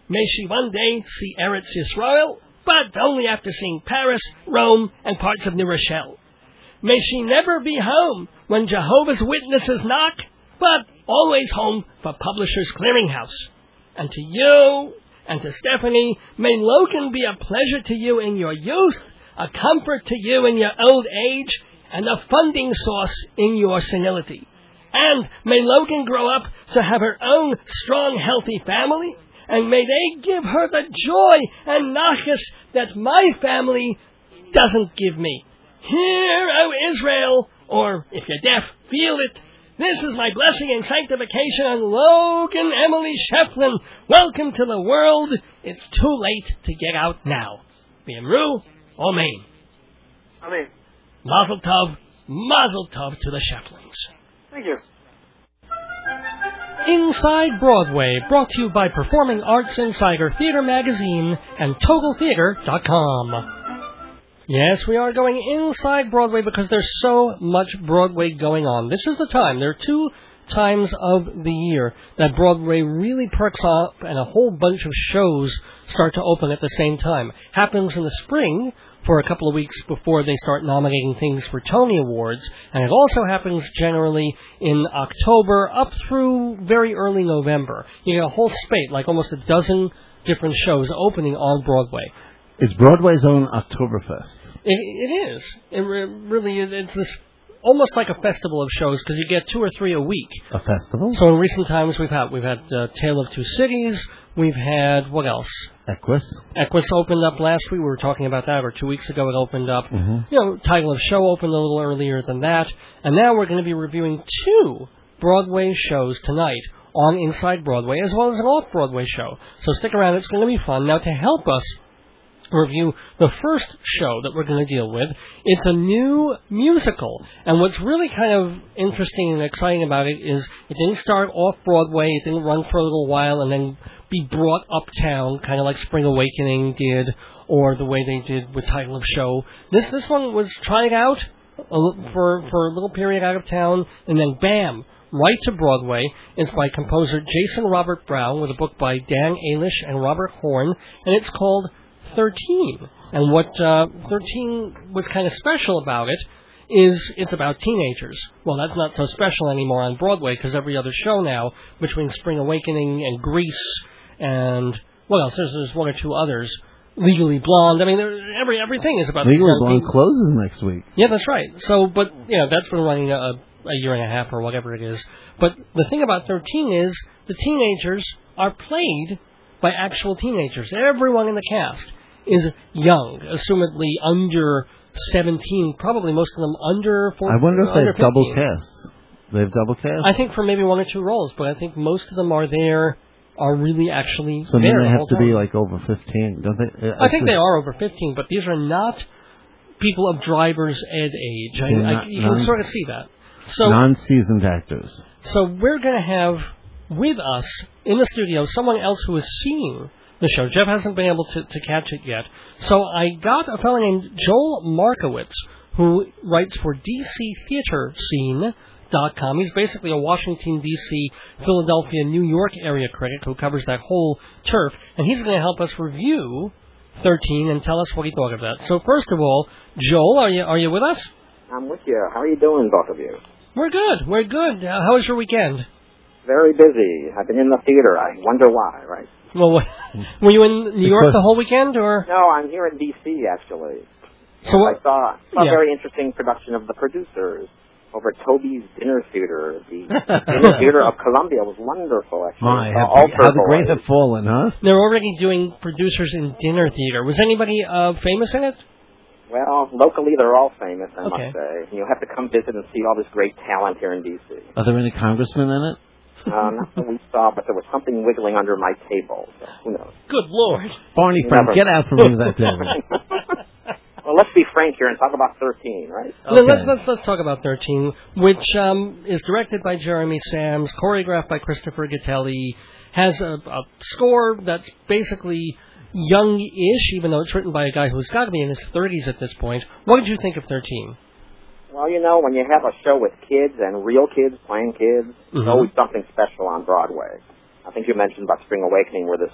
May she one day see Eretz Yisrael, but only after seeing Paris, Rome, and parts of New Rochelle. May she never be home when Jehovah's Witnesses knock, but always home for Publishers Clearinghouse. And to you and to Stefanie, may Logan be a pleasure to you in your youth, a comfort to you in your old age, and a funding source in your senility. And may Logan grow up to have her own strong, healthy family, and may they give her the joy and nachas that my family doesn't give me. Hear, O Israel, or if you're deaf, feel it. This is my blessing and sanctification on Logan Emily Sheflin. Welcome to the world. It's too late to get out now. B'imru, Amen. I mean, Mazel Tov, Mazel Tov to the Sheflins. thank you. Inside Broadway, brought to you by Performing Arts Insider Theater Magazine and TotalTheater.com. Yes, we are going inside Broadway because there's so much Broadway going on. This is the time. There are two times of the year that Broadway really perks up and a whole bunch of shows start to open at the same time. Happens in the spring for a couple of weeks before they start nominating things for Tony Awards, and it also happens generally in October up through very early November. You get a whole spate, like almost a dozen different shows opening on Broadway. It's Broadway's own Oktoberfest. It, it is. It really is. It's this almost like a festival of shows because you get two or three a week. A festival? So in recent times we've had we've had uh, Tale of Two Cities. We've had what else? Equus. Equus opened up last week. We were talking about that, or two weeks ago it opened up. Mhm. You know, title of show opened a little earlier than that, and now we're going to be reviewing two Broadway shows tonight on Inside Broadway, as well as an off-Broadway show. So stick around; it's going to be fun. Now, to help us review the first show that we're going to deal with. It's a new musical, and what's really kind of interesting and exciting about it is it didn't start off Broadway, it didn't run for a little while, and then be brought uptown, kind of like Spring Awakening did, or the way they did with Title of Show. This this one was trying out for for a little period out of town, and then bam. Right to Broadway It's by composer Jason Robert Brown with a book by Dan Elish and Robert Horn, and it's called 13. And what uh, 13 was kind of special about it is it's about teenagers. Well, that's not so special anymore on Broadway because every other show now, between Spring Awakening and Grease and what else? There's, there's one or two others. Legally Blonde. I mean, every everything is about Legally Blonde people. closes next week. Yeah, that's right. So, but you know, that's been running a, a year and a half or whatever it is. But the thing about 13 is the teenagers are played by actual teenagers. Everyone in the cast is young, assumedly under 17. Probably most of them under 14. I wonder if they under have double 15. casts. They have double casts? I think for maybe one or two roles, but I think most of them are there, are really actually so then they have whole to be like over 15, don't they? Uh, I think they are over 15, but these are not people of driver's ed age. I, I, you can sort of see that. So, Non-seasoned actors. so we're going to have with us in the studio someone else who is seen the show. Jeff hasn't been able to, to catch it yet. So I got a fellow named Joel Markowitz who writes for DC Theater Scene com. He's basically a Washington, D.C., Philadelphia, New York area critic who covers that whole turf, and he's going to help us review 13 and tell us what he thought of that. So, first of all, Joel, are you, are you with us? I'm with you. How are you doing, both of you? We're good. We're good. Uh, how was your weekend? Very busy. I've been in the theater. I wonder why, right? Well, what, *laughs* were you in New York the whole weekend, or? No, I'm here in D.C. actually. So I saw, saw Yeah. a very interesting production of The Producers over at Toby's Dinner Theater. The *laughs* Dinner Theater of Columbia was wonderful, actually. My, Saw have, Altar how the great Boys. have fallen, huh? They're already doing producers in dinner theater. Was anybody uh, famous in it? Well, locally they're all famous, I Okay. must say. You'll have to come visit and see all this great talent here in D.C. Are there any congressmen in it? Uh, not that we saw, but there was something wiggling under my table, so who knows. Good lord. Barney Frank, Never. get out from under that table. *laughs* well, let's be frank here and talk about 13, right? Let- Okay. Let's, let's let's talk about 13, which um, is directed by Jeremy Sams, choreographed by Christopher Gattelli, has a, a score that's basically young-ish, even though it's written by a guy who's got to be in his 30s at this point. What did you think of 13? Well, you know, when you have a show with kids and real kids playing kids, Mhm. it's always something special on Broadway. I think you mentioned about Spring Awakening, where this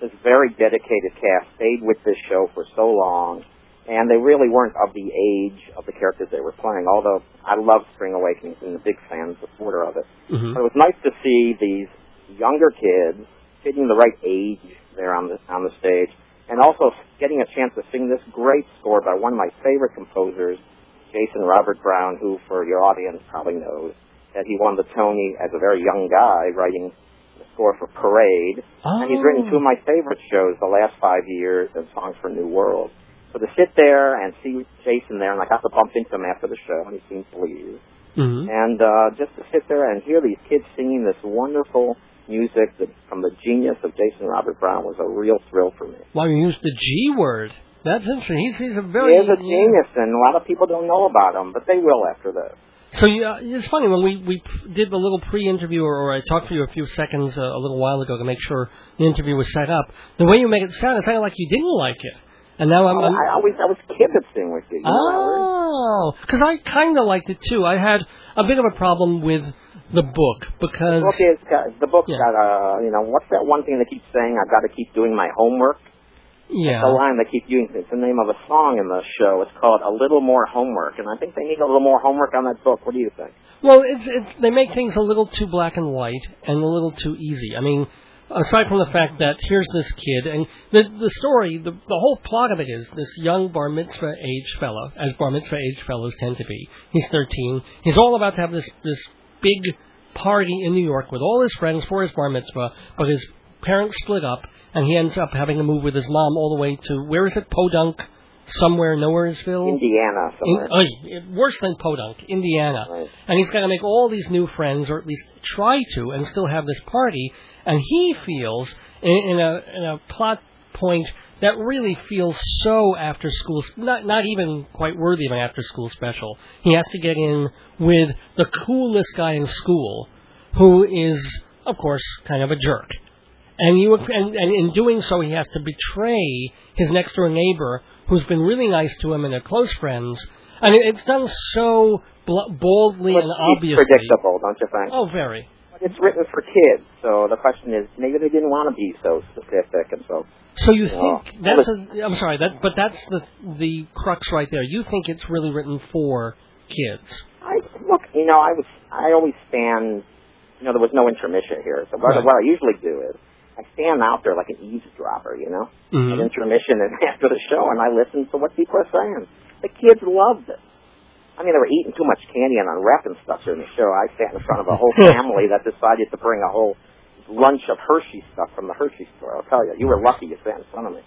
this very dedicated cast stayed with this show for so long, and they really weren't of the age of the characters they were playing. Although I love Spring Awakening and a big fan supporter of it, Mm-hmm. but it was nice to see these younger kids fitting the right age there on the on the stage, and also getting a chance to sing this great score by one of my favorite composers, Jason Robert Brown, who, for your audience, probably knows that he won the Tony as a very young guy writing the score for Parade, and he's written two of my favorite shows the last five years and Songs for New World. So to sit there and see Jason there, and I got to bump into him after the show, and he seemed pleased. Mm-hmm. And uh, just to sit there and hear these kids singing this wonderful music that, from the genius of Jason Robert Brown was a real thrill for me. Well, you used the G word. That's interesting. He's, he's a very he is a genius, and a lot of people don't know about him, but they will after this. So yeah, it's funny when we we did the little pre-interview, or, or I talked to you a few seconds uh, a little while ago to make sure the interview was set up. The way you make it sound, it sounded like you didn't like it, and now I'm. Oh, I'm I always I was kibitzing with you. you oh, because I kind of liked it too. I had a bit of a problem with the book because The book is got, the book's Yeah. got uh you know what's that one thing they keep saying? I've got to keep doing my homework. Yeah, The line they keep using. It's the name of a song in the show. It's called "A Little More Homework," and I think they need a little more homework on that book. What do you think? Well, it's it's they make things a little too black and white and a little too easy. I mean, aside from the fact that here's this kid and the the story, the the whole plot of it is this young bar mitzvah age fellow, as bar mitzvah age fellows tend to be. He's 13. He's all about to have this this big party in New York with all his friends for his bar mitzvah, but his parents split up and he ends up having to move with his mom all the way to where is it, Podunk, somewhere nowheresville. Indiana In, somewhere. oh, worse than Podunk, Indiana. Right. And he's got to make all these new friends, or at least try to, and still have this party. And he feels, in, in, a, in a plot point that really feels so after school, not, not even quite worthy of an after school special, he has to get in with the coolest guy in school, who is, of course, kind of a jerk. And you and, and in doing so, he has to betray his next door neighbor, who's been really nice to him and they're close friends. And it, it's done so bl- boldly But and it's obviously. predictable, don't you think? Oh, very. But it's written for kids, so the question is maybe they didn't want to be so specific and so. So you Well, think that's? A, I'm sorry, that but that's the the crux right there. You think it's really written for kids? I look, you know, I was I always stand. You know, there was no intermission here, so what, Right. what I usually do is I stand out there like an eavesdropper, you know, Mhm. at intermission *laughs* and after the show, and I listen to what people are saying. The kids loved it. I mean, they were eating too much candy and unwrapping stuff during the show. I sat in front of a whole *laughs* family that decided to bring a whole lunch of Hershey stuff from the Hershey store. I'll tell you, you were lucky you sat in front of me.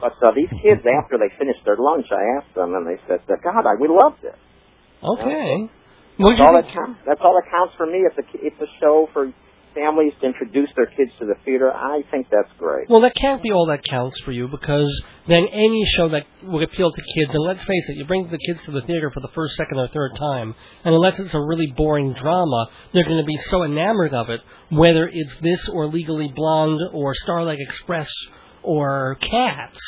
But uh, these *laughs* kids, after they finished their lunch, I asked them, and they said, "God, I, we loved it." Okay. What That's all that counts. That's all that counts for me. It's a it's a show for families to introduce their kids to the theater. I think that's great. Well, that can't be all that counts for you because then any show that would appeal to kids, and let's face it, you bring the kids to the theater for the first, second, or third time, and unless it's a really boring drama, they're going to be so enamored of it, whether it's this or Legally Blonde or Starlight Express or Cats.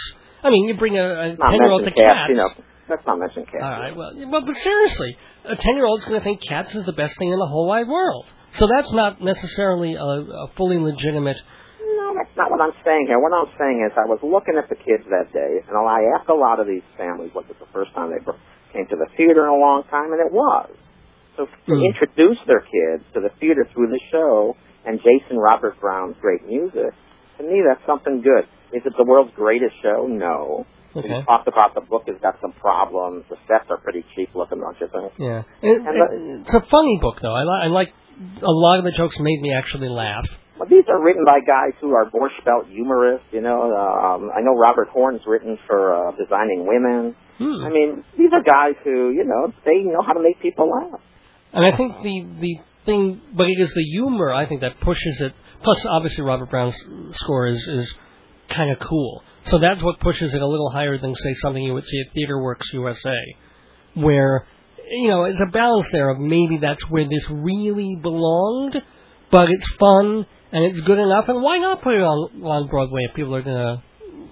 I mean, you bring a, a Not ten-year-old to cats, Cats. you know. Let's not mention cats. All right. Well, but, but seriously, a ten-year-old's going to think Cats is the best thing in the whole wide world. So that's not necessarily a, a fully legitimate. No, that's not what I'm saying here. What I'm saying is I was looking at the kids that day, and I asked a lot of these families was was the first time they came to the theater in a long time, and it was. So to Mm. introduce their kids to the theater through the show and Jason Robert Brown's great music, to me that's something good. Is it the world's greatest show? No. Okay. We talked about the book has got some problems. The sets are pretty cheap looking, don't you think? Yeah, it, the- it's a funny book though. I, li- I like a lot of the jokes made me actually laugh. But these are written by guys who are Borscht Belt humorists. You know, um, I know Robert Horn's written for uh, Designing Women. Hmm. I mean, these are guys who, you know, they know how to make people laugh. And I think the the thing, but it is the humor I think that pushes it. Plus, obviously, Robert Brown's score is is kind of cool. So that's what pushes it a little higher than say something you would see at TheaterWorks USA, where you know it's a balance there of maybe that's where this really belonged, but it's fun and it's good enough, and why not put it on on Broadway if people are gonna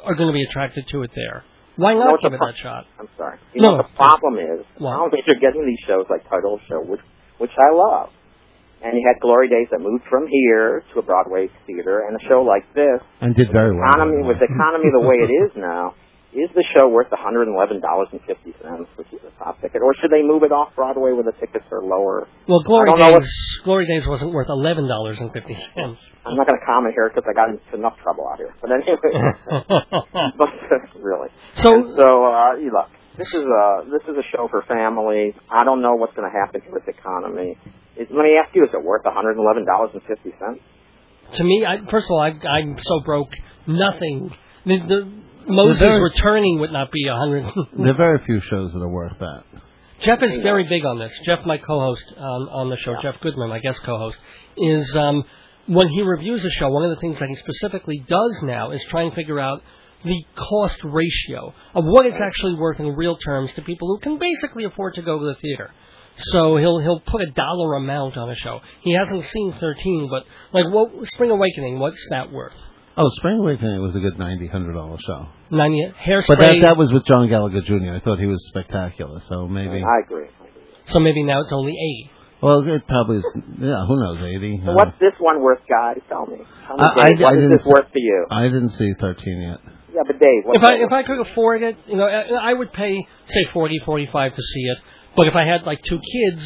are gonna be attracted to it there? Why not give it pro- that shot? I'm sorry. You No, know the problem is? I don't think you're getting these shows like Title Show, which which I love. And you had Glory Days that moved from here to a Broadway theater, and a show like this, And did very well. economy with the economy the way it is now, is the show worth $111.50, which is a top ticket, or should they move it off Broadway where the tickets are lower? Well, Glory Days Glory Days wasn't worth eleven dollars and fifty cents. I'm not going to comment here because I got into enough trouble out here. But anyway, *laughs* but *laughs* really. so And so, uh, you look, this is a this is a show for families. I don't know what's going to happen here with the economy. Is, let me ask you: Is it worth one hundred eleven dollars and fifty cents? to me, I, first of all, I, I'm so broke, nothing. The, the Moses very- returning would not be a hundred. *laughs* There are very few shows that are worth that. Jeff is very big on this. Jeff, my co-host on, on the show, Jeff Goodman, my guest co-host, is um, when he reviews a show. One of the things that he specifically does now is try and figure out the cost ratio of what it's actually worth in real terms to people who can basically afford to go to the theater. So he'll he'll put a dollar amount on a show. He hasn't seen 13, but like what Spring Awakening, what's that worth? Oh, Spring Awakening was a good ninety hundred dollar show. 90 hairspray. But that that was with John Gallagher Jr. I thought he was spectacular. So maybe. I agree. so maybe now it's only 80. Well, it probably is. Yeah, who knows? Eighty. So Uh, what's this one worth, guys? Tell me. How me, I- Dave, I- I is didn't this s- worth to you? I didn't see thirteen yet. Yeah, but Dave, what's If I if? I could afford it, you know, I I would pay say forty, forty-five to see it. But if I had like two kids,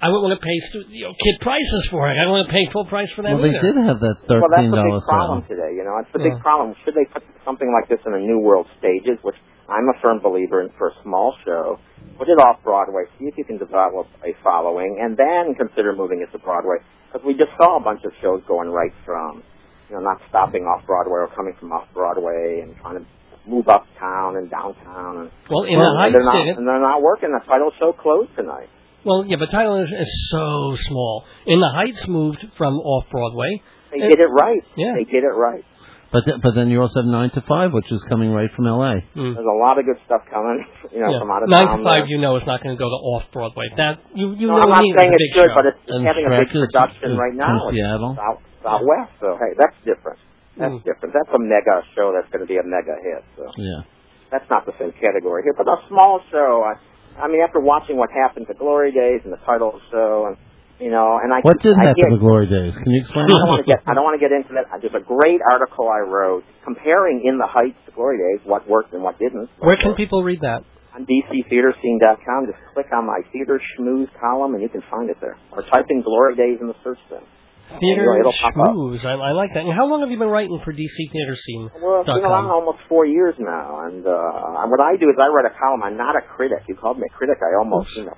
I wouldn't want to pay stu- you know, kid prices for it. I don't want to pay full price for them Well, they did have that Well, that's thirteen the dollar big problem sale. today. You know, it's the Yeah. big problem. Should they put something like this in the New World stages, which I'm a firm believer in for a small show? Put it off Broadway. See if you can develop a following, and then consider moving it to Broadway. Because we just saw a bunch of shows going right from, you know, not stopping off Broadway or coming from off Broadway and trying to move uptown and downtown. And, well, in Well, the and Heights they're not, it. and they're not working. The title show closed tonight. Well, yeah, but Title is, is so small. In the Heights moved from off Broadway. They It- did it right. Yeah. They did it right. But th- but then you also have nine to five, which is coming right from L.A. Mm. There's a lot of good stuff coming, *laughs* you know, Yeah. from out of Nine town. to five, there. you know, is not going to go to off Broadway. That you you No, know I'm not saying it's a it's big good, show. but it's, it's And having a big production is right from now. It's Seattle. South Southwest, so hey, that's different. That's Mm. different. That's a mega show. That's going to be a mega hit. So Yeah. that's not the same category here. But a small show. I, I mean, after watching what happened to Glory Days and the title show, and you know, and I What did I happen get- to Glory Days? Can you explain I don't want to get I don't want to get into that. There's a great article I wrote comparing in the Heights to Glory Days what worked and what didn't. Where can people read that? on DCTheatreScene.com. Just click on my Theater Schmooze column and you can find it there. Or type in Glory Days in the search bin. Theater Anyway, it'll pop up. Schmooze. I, I like that. And how long have you been writing for DC Theater Scene? Well, it's dot been around almost four years now, and uh, what I do is I write a column. I'm not a critic. You called me a critic. I almost, you know,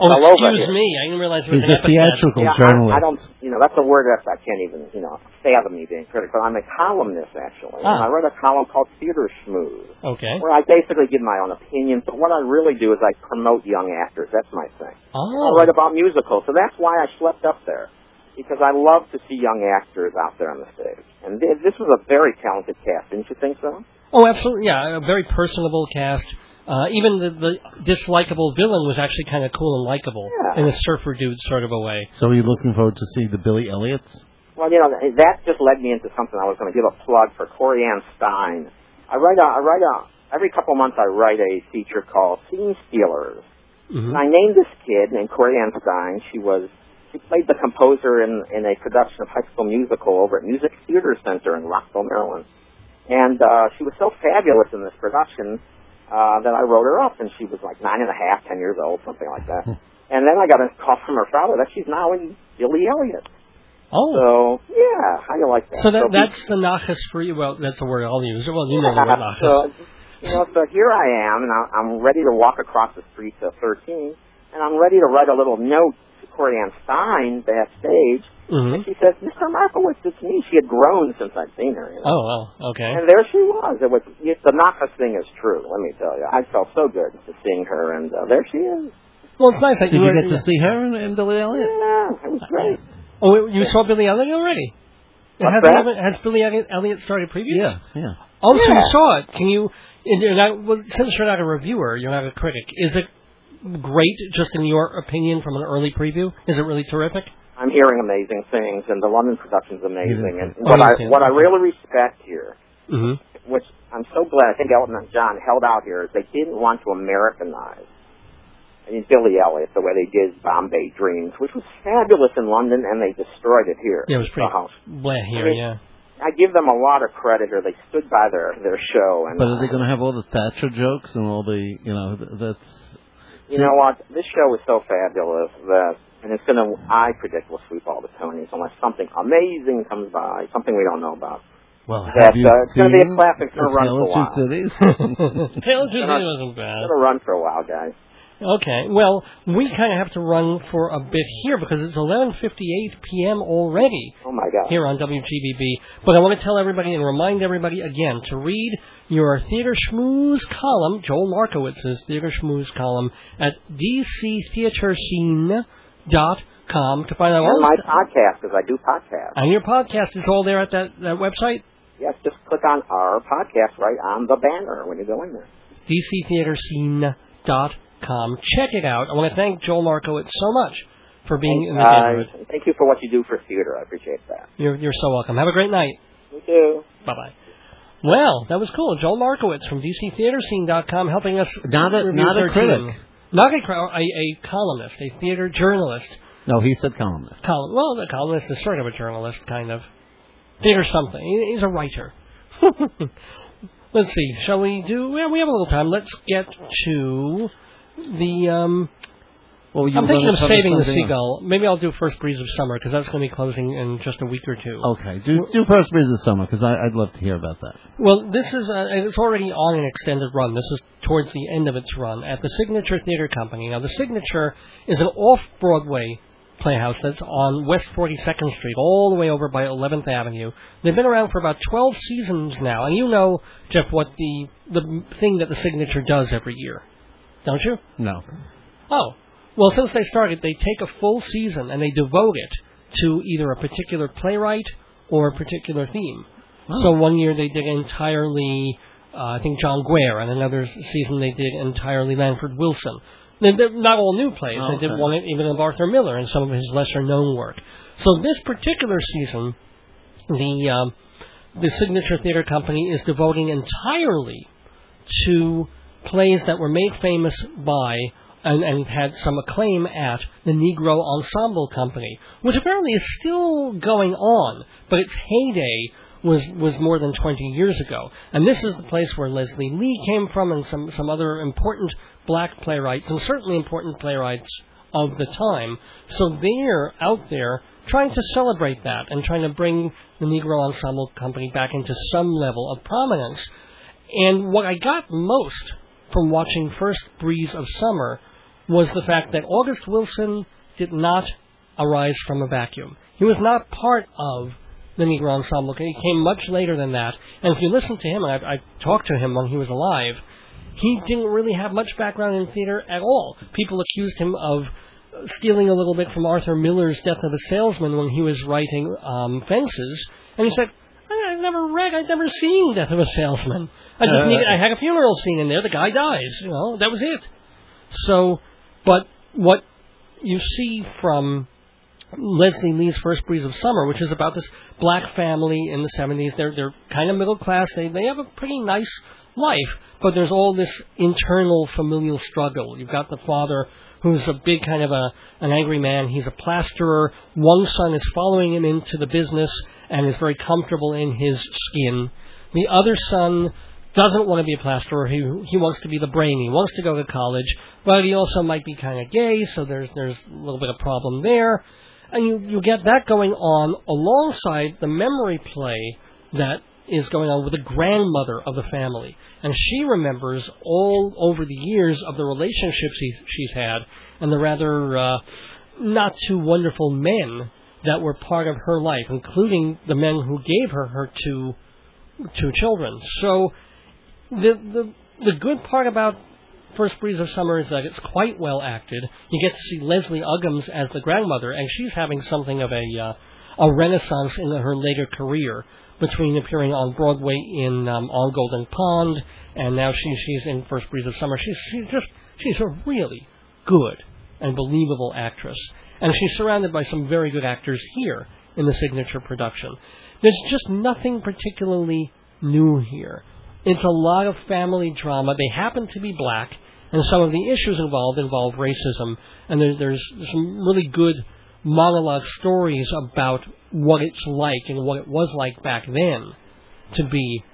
Oh, all over excuse here. me. I didn't realize it was He's an a theatrical yeah, journalist. I, I don't, you know, that's a word that I can't even, you know, fathom me being critical. I'm a columnist actually, Ah. I write a column called Theater Schmooze, Okay. where I basically give my own opinions. But what I really do is I promote young actors. That's my thing. Oh. I Oh. write about musicals, so that's why I slept up there. Because I love to see young actors out there on the stage. And th- this was a very talented cast, didn't you think so? Oh, absolutely. Yeah, a very personable cast. Uh, even the, the dislikable villain was actually kind of cool and likable Yeah. in a surfer dude sort of a way. So are you looking forward to see the Billy Elliots? Well, you know, that just led me into something I was going to give a plug for Corey Ann Stein. I write a, I write a, every couple months I write a feature called Scene Stealers. Mhm. And I named this kid named Corey Ann Stein. She was she played the composer in in a production of High School Musical over at Music Theater Center in Rockville, Maryland. And uh, she was so fabulous in this production uh, that I wrote her up, and she was like nine and a half, ten years old, something like that. and then I got a call from her father that she's now in Billy Elliot. Oh. So yeah, how you like that? So that be- that's the nachas for you. Well, that's the word I'll use. Well, you know the word nachas. *laughs* so, you know, so here I am, and I'm ready to walk across the street to 13, and I'm ready to write a little note to Corey Ann Stein backstage. hmm And she says, Mr. Markowitz, it's me. She had grown since I'd seen her. You know? Oh, well, okay. And there she was. It was it, the Naka thing is true. Let me tell you, I felt so good to seeing her, and uh, there she is. Well, it's nice that Did you you were. get to see her in, in Billy Elliot? Yeah, it was great. Oh, you saw Billy Elliot already? Has. Elliot- has Billy Elliot Elliot started preview? Yeah, yeah. Oh, so Yeah. you saw it. Can you? And you're not, well, since you're not a reviewer, you're not a critic. Is it great, just in your opinion, from an early preview? Is it really terrific? I'm hearing amazing things, and the London production's amazing. And what I you didn't see it. what I really respect here, Mm-hmm. which I'm so glad I think Elton and John held out here, is they didn't want to Americanize. I mean, Billy Elliot, the way they did Bombay Dreams, which was fabulous in London, and they destroyed it here. Yeah, it was pretty So, blah here. I mean, Yeah. I give them a lot of credit here. They stood by their their show, and But are they going to have all the Thatcher jokes and all the, you know, th- that's. You know what? This show is so fabulous that, and it's going to, I predict, will sweep all the Tonys unless something amazing comes by, something we don't know about. Well, That, have you uh, it's gonna be a classic. It's gonna A run for a while. Cities? *laughs* *laughs* Taylor Tuesday Gonna- wasn't bad. It's going to run for a while, guys. Okay. Well, we kind of have to run for a bit here because it's 11:58 p.m. already. Oh my God. here on WGBB. But I want to tell everybody and remind everybody again to read your Theater Schmooze column, Joel Markowitz's Theater Schmooze column at dctheatrescene.com to find out all And my podcast, because I do podcasts. and your podcast is all there at that, that website, Yes, just click on our podcast right on the banner when you go in there. dctheatrescene.com. Check it out. I want to thank Joel Markowitz so much for being in the Uh, neighborhood. thank you for what you do for theater. I appreciate that. You're, you're so welcome. Have a great night. You too. Bye bye. Well, that was cool. Joel Markowitz from DCTheatreScene.com helping us. Not a- not a 13. critic. Not a, a, a columnist, a theater journalist. No, he said columnist. Column, well, the columnist is sort of a journalist, kind of. Theater something. He's a writer. *laughs* Let's see. Shall we do? Well, we have a little time. Let's get to the. Um, Well, I'm thinking of saving the seagull. Maybe I'll do First Breeze of Summer because that's going to be closing in just a week or two. Okay, do do first breeze of summer because I'd love to hear about that. Well, this is uh, it's already on an extended run. This is towards the end of its run at the Signature Theater Company. Now, the Signature is an off-Broadway playhouse that's on West 42nd Street, all the way over by 11th Avenue. They've been around for about 12 seasons now, and you know, Jeff, what the the thing that the Signature does every year, don't you? No. Oh, well, since they started, they take a full season and they devote it to either a particular playwright or a particular theme. So one year they did entirely, uh, I think, John Guare, and another season they did entirely Lanford Wilson. They're, they're not all new plays. Oh, They did one even of Arthur Miller and some of his lesser known work. So this particular season, the um, the Signature Theater Company is devoting entirely to plays that were made famous by and, and had some acclaim at the Negro Ensemble Company, which apparently is still going on, but its heyday was was more than 20 years ago. And this is the place where Leslie Lee came from and some some other important black playwrights and certainly important playwrights of the time. So they're out there trying to celebrate that and trying to bring the Negro Ensemble Company back into some level of prominence. And what I got most from watching First Breeze of Summer was the fact that August Wilson did not arise from a vacuum. He was not part of the Negro Ensemble. He came much later than that. And if you listen to him, and I've, I've talked to him when he was alive, he didn't really have much background in theater at all. People accused him of stealing a little bit from Arthur Miller's Death of a Salesman when he was writing um, Fences, and he said, I, "I've never read, I've never seen Death of a Salesman. I just Uh. needed, I had a funeral scene in there. The guy dies. You know, that was it." So, but what you see from Leslie Lee's First Breeze of Summer, which is about this black family in the 70s. They're they're kind of middle class. They they have a pretty nice life, but there's all this internal familial struggle. You've got the father who's a big kind of a an angry man. He's a plasterer. One son is following him into the business and is very comfortable in his skin. The other son doesn't want to be a plasterer. He he wants to be the brain. He wants to go to college, but he also might be kind of gay. So there's there's a little bit of problem there, and you you get that going on alongside the memory play that is going on with the grandmother of the family, and she remembers all over the years of the relationships he's, she's had and the rather uh, not too wonderful men that were part of her life, including the men who gave her her two two children. So the the the good part about First Breeze of Summer is that it's quite well acted. You get to see Leslie Uggams as the grandmother, and she's having something of a uh, a renaissance in her later career between appearing on Broadway in um, On Golden Pond, and now she, she's in First Breeze of Summer. She's she's just she's a really good and believable actress, and she's surrounded by some very good actors here in the signature production. There's just nothing particularly new here. It's a lot of family drama. They happen to be black, and some of the issues involved involve racism, and there, there's some really good monologue stories about what it's like and what it was like back then to be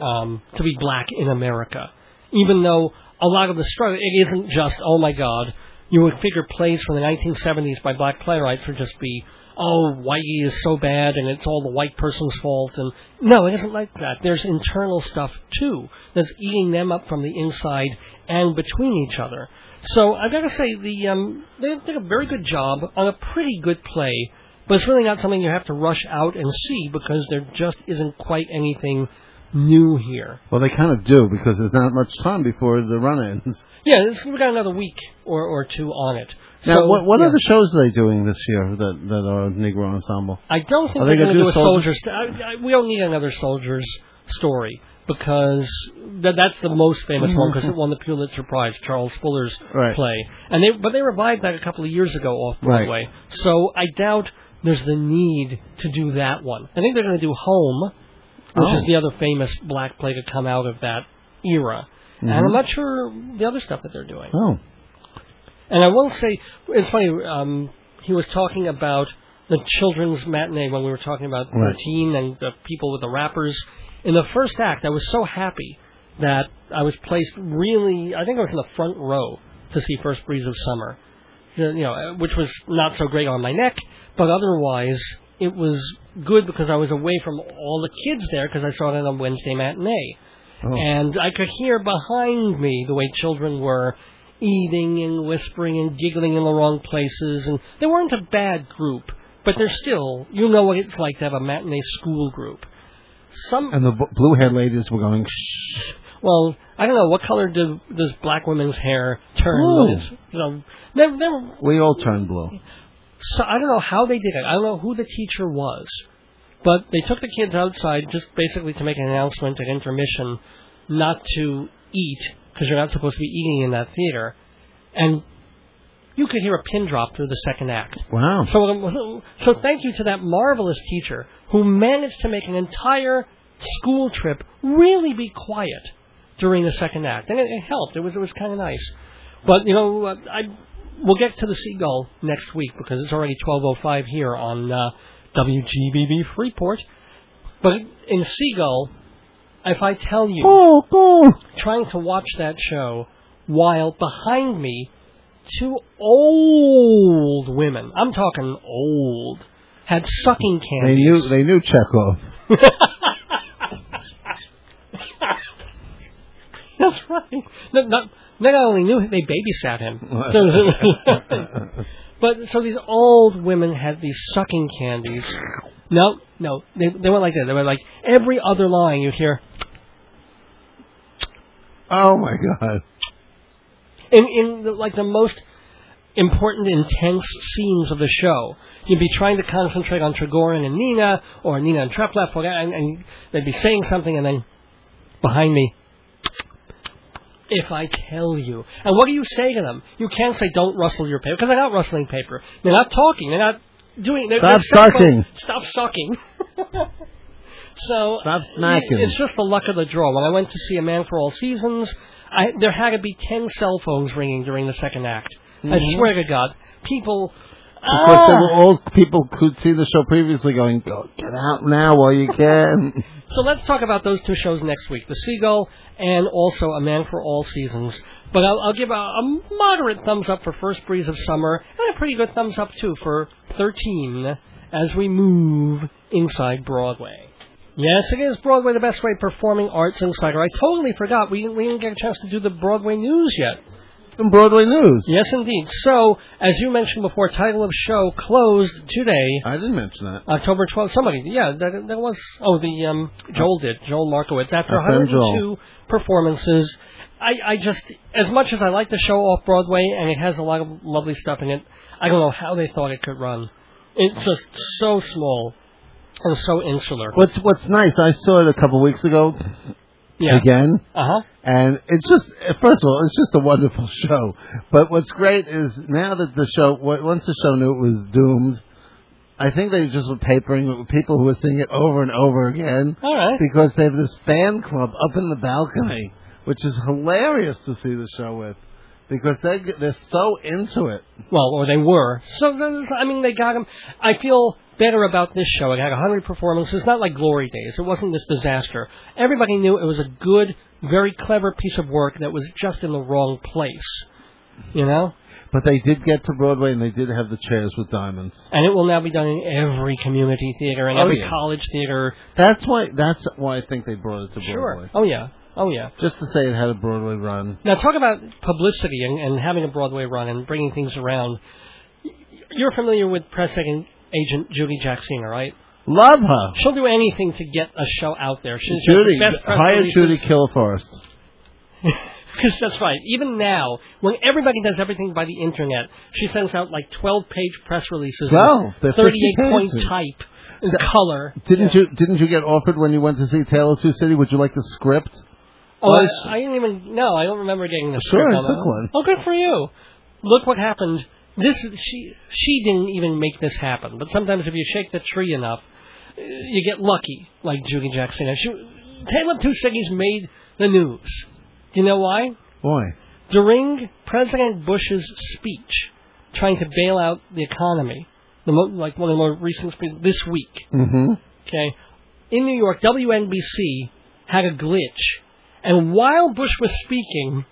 um, to be black in America. Even though a lot of the struggle, it isn't just oh my God. You would figure plays from the 1970s by black playwrights would just be oh whitey is so bad and it's all the white person's fault and no, it isn't like that. There's internal stuff too that's eating them up from the inside and between each other. So I've got to say the um, they did a very good job on a pretty good play, but it's really not something you have to rush out and see because there just isn't quite anything new here. Well, they kind of do because there's not much time before the run ends. Yeah, this, we've got another week or, or two on it. Now, So, what, what yeah. other shows are they doing this year that that are Negro Ensemble? I don't think Are they're they going gonna do a soldiers? soldier's. I, I, we don't need another soldier's story because that, that's the most famous one because it won the Pulitzer Prize, Charles Fuller's Right. play. And they, but they revived that a couple of years ago off Right. Broadway. So I doubt there's the need to do that one. I think they're going to do Home, which Oh. is the other famous black play to come out of that era. And Mhm. I'm not sure the other stuff that they're doing. Oh, And I will say, it's funny, um, he was talking about the children's matinee when we were talking about Right. 13 and the people with the rappers. In the first act, I was so happy that I was placed really, I think I was in the front row to see First Breeze of Summer. You know, which was not so great on my neck, but otherwise it was good because I was away from all the kids there because I saw it on a Wednesday matinee. oh. And I could hear behind me the way children were eating and whispering and giggling in the wrong places. And they weren't a bad group, but they're still, you know what it's like to have a matinee school group. Some, and the b- blue haired ladies were going. Shh. well, I don't know, what color do, does black women's hair turn? Blue. when it's- You know, they're, they're, We all turned blue. so I don't know how they did it. I don't know who the teacher was, but they took the kids outside just basically to make an announcement at intermission not to eat because you're not supposed to be eating in that theater, and you could hear a pin drop through the second act. Wow. So, um, so thank you to that marvelous teacher who managed to make an entire school trip really be quiet during the second act, and it, it helped. It was it was kind of nice. But you know, uh, I we'll get to the seagull next week because it's already 12:05 here on uh, WGBB Freeport. But in Seagull, if I tell you, Oh, oh. trying to watch that show while behind me two old women, I'm talking old, had sucking candies. They knew they knew Chekhov. *laughs* That's right. Not, not, not only knew they babysat him, *laughs* but so these old women had these sucking candies. No, no, they they went like that. They were like every other line you hear. Oh my God. in in the, like the most important, intense scenes of the show. You'd be trying to concentrate on Trigorin and Nina, or Nina and Treplev, and, and they'd be saying something, and then behind me, if I tell you, and what do you say to them? You can't say don't rustle your paper because they're not rustling paper. They're not talking. They're not doing. They're, Stop they're sucking. Stop sucking. *laughs* So Stop smacking. It's just the luck of the draw. When I went to see A Man for All Seasons, I, there had to be ten cell phones ringing during the second act. I Mhm. swear to God, people. Because Ah! were all people who'd seen the show previously going, Go, get out now while you can. So let's talk about those two shows next week: The Seagull and also A Man for All Seasons. But I'll, I'll give a, a moderate thumbs up for First Breeze of Summer, and a pretty good thumbs up too for 13 as we move inside Broadway. Yes, it is Broadway, the best way of performing arts insider. I totally forgot we we didn't get a chance to do the Broadway news yet. Some Broadway news. Yes, indeed. So, as you mentioned before, title of show closed today. I didn't mention that. October 12th. Somebody, yeah, that, that was. Oh, the um, Joel did. Joel Markowitz. After Our 102 performances, I, I just, as much as I like the show off Broadway and it has a lot of lovely stuff in it, I don't know how they thought it could run. It's just so small and so insular. What's What's nice, I saw it a couple weeks ago Yeah. again, Uh huh. and it's just first of all, it's just a wonderful *laughs* show. But what's great is now that the show, once the show knew it was doomed, I think they just were papering with people who were seeing it over and over again All right. because they have this fan club up in the balcony, which is hilarious to see the show with because they they're so into it. Well, or they were. So, I mean, they got him. I feel better about this show. It had 100 performances, It's not like Glory Days. It wasn't this disaster. Everybody knew it was a good, very clever piece of work that was just in the wrong place. You know? But they did get to Broadway and they did have the chairs with diamonds. And it will now be done in every community theater and Oh, every yeah. college theater. That's why. That's why I think they brought it to Broadway. Sure. Oh, yeah. Oh, yeah. Just to say it had a Broadway run. Now, talk about publicity and, and having a Broadway run and bringing things around. You're familiar with press agent Judy Jacksina, right? Love her. She'll do anything to get a show out there. She's Judy, the best hire. Judy Kilforest. Because *laughs* that's right. Even now, when everybody does everything by the internet, she sends out like 12-page press releases, Well, with 38-point type in color. Didn't you Didn't you get offered when you went to see Tale of Two City? Would you like the script? Oh, I, I didn't even. No, I don't remember getting the Sure, script I took one. Oh, good for you. Look what happened. This she she didn't even make this happen. But sometimes if you shake the tree enough, you get lucky, like Judy Jacksina. She, Two Cities made the news. Do you know why? Why? During President Bush's speech, trying to bail out the economy, the mo- like one of the more recent speeches this week, mm-hmm. okay, in New York, WNBC had a glitch, and while Bush was speaking,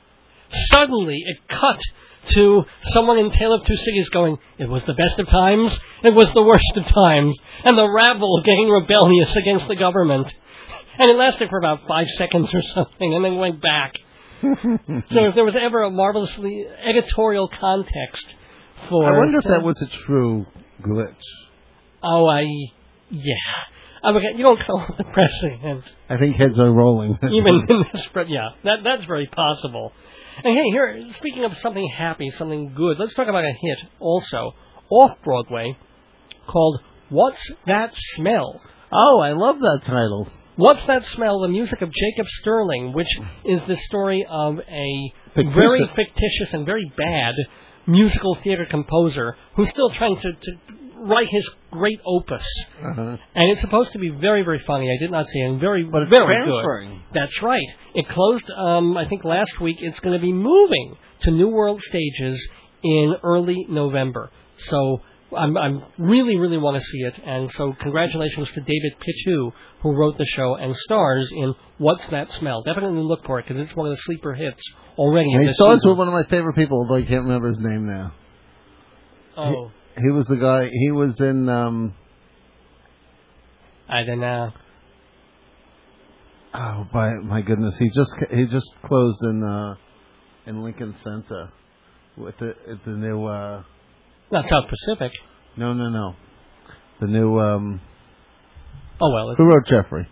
suddenly it cut to someone in Tale of Two Cities going, "It was the best of times, it was the worst of times," and the rabble getting rebellious against the government. And it lasted for about five seconds or something, and then went back. *laughs* So if there was ever a marvelously editorial context for, I wonder if that was a true glitch. Oh, I yeah. I mean, you don't call it the president, I think heads are rolling. even *laughs* in this. Yeah, that that's very possible. And hey, here, speaking of something happy, something good, let's talk about a hit also off Broadway called "What's That Smell." oh, I love that title. What's that smell? The music of Jacob Sterling, which is the story of a Fictitious. very fictitious and very bad musical theater composer who's still trying to, to write his great opus. Uh-huh. And it's supposed to be very, very funny. I did not see it. And very, But it's very good. That's right. It closed, um, I think, last week. It's going to be moving to New World Stages in early November. So I'm, I'm really, really want to see it. And so congratulations to David Pittu, who wrote the show and stars in What's That Smell. Definitely look for it because it's one of the sleeper hits already. And he stars with one of my favorite people, although I can't remember his name now. Oh, He was the guy. He was in. um I don't know. Oh, my my goodness! He just he just closed in uh in Lincoln Center with the the new. uh Not South Pacific. No, no, no. The new. um Oh, well. Who wrote Jeffrey?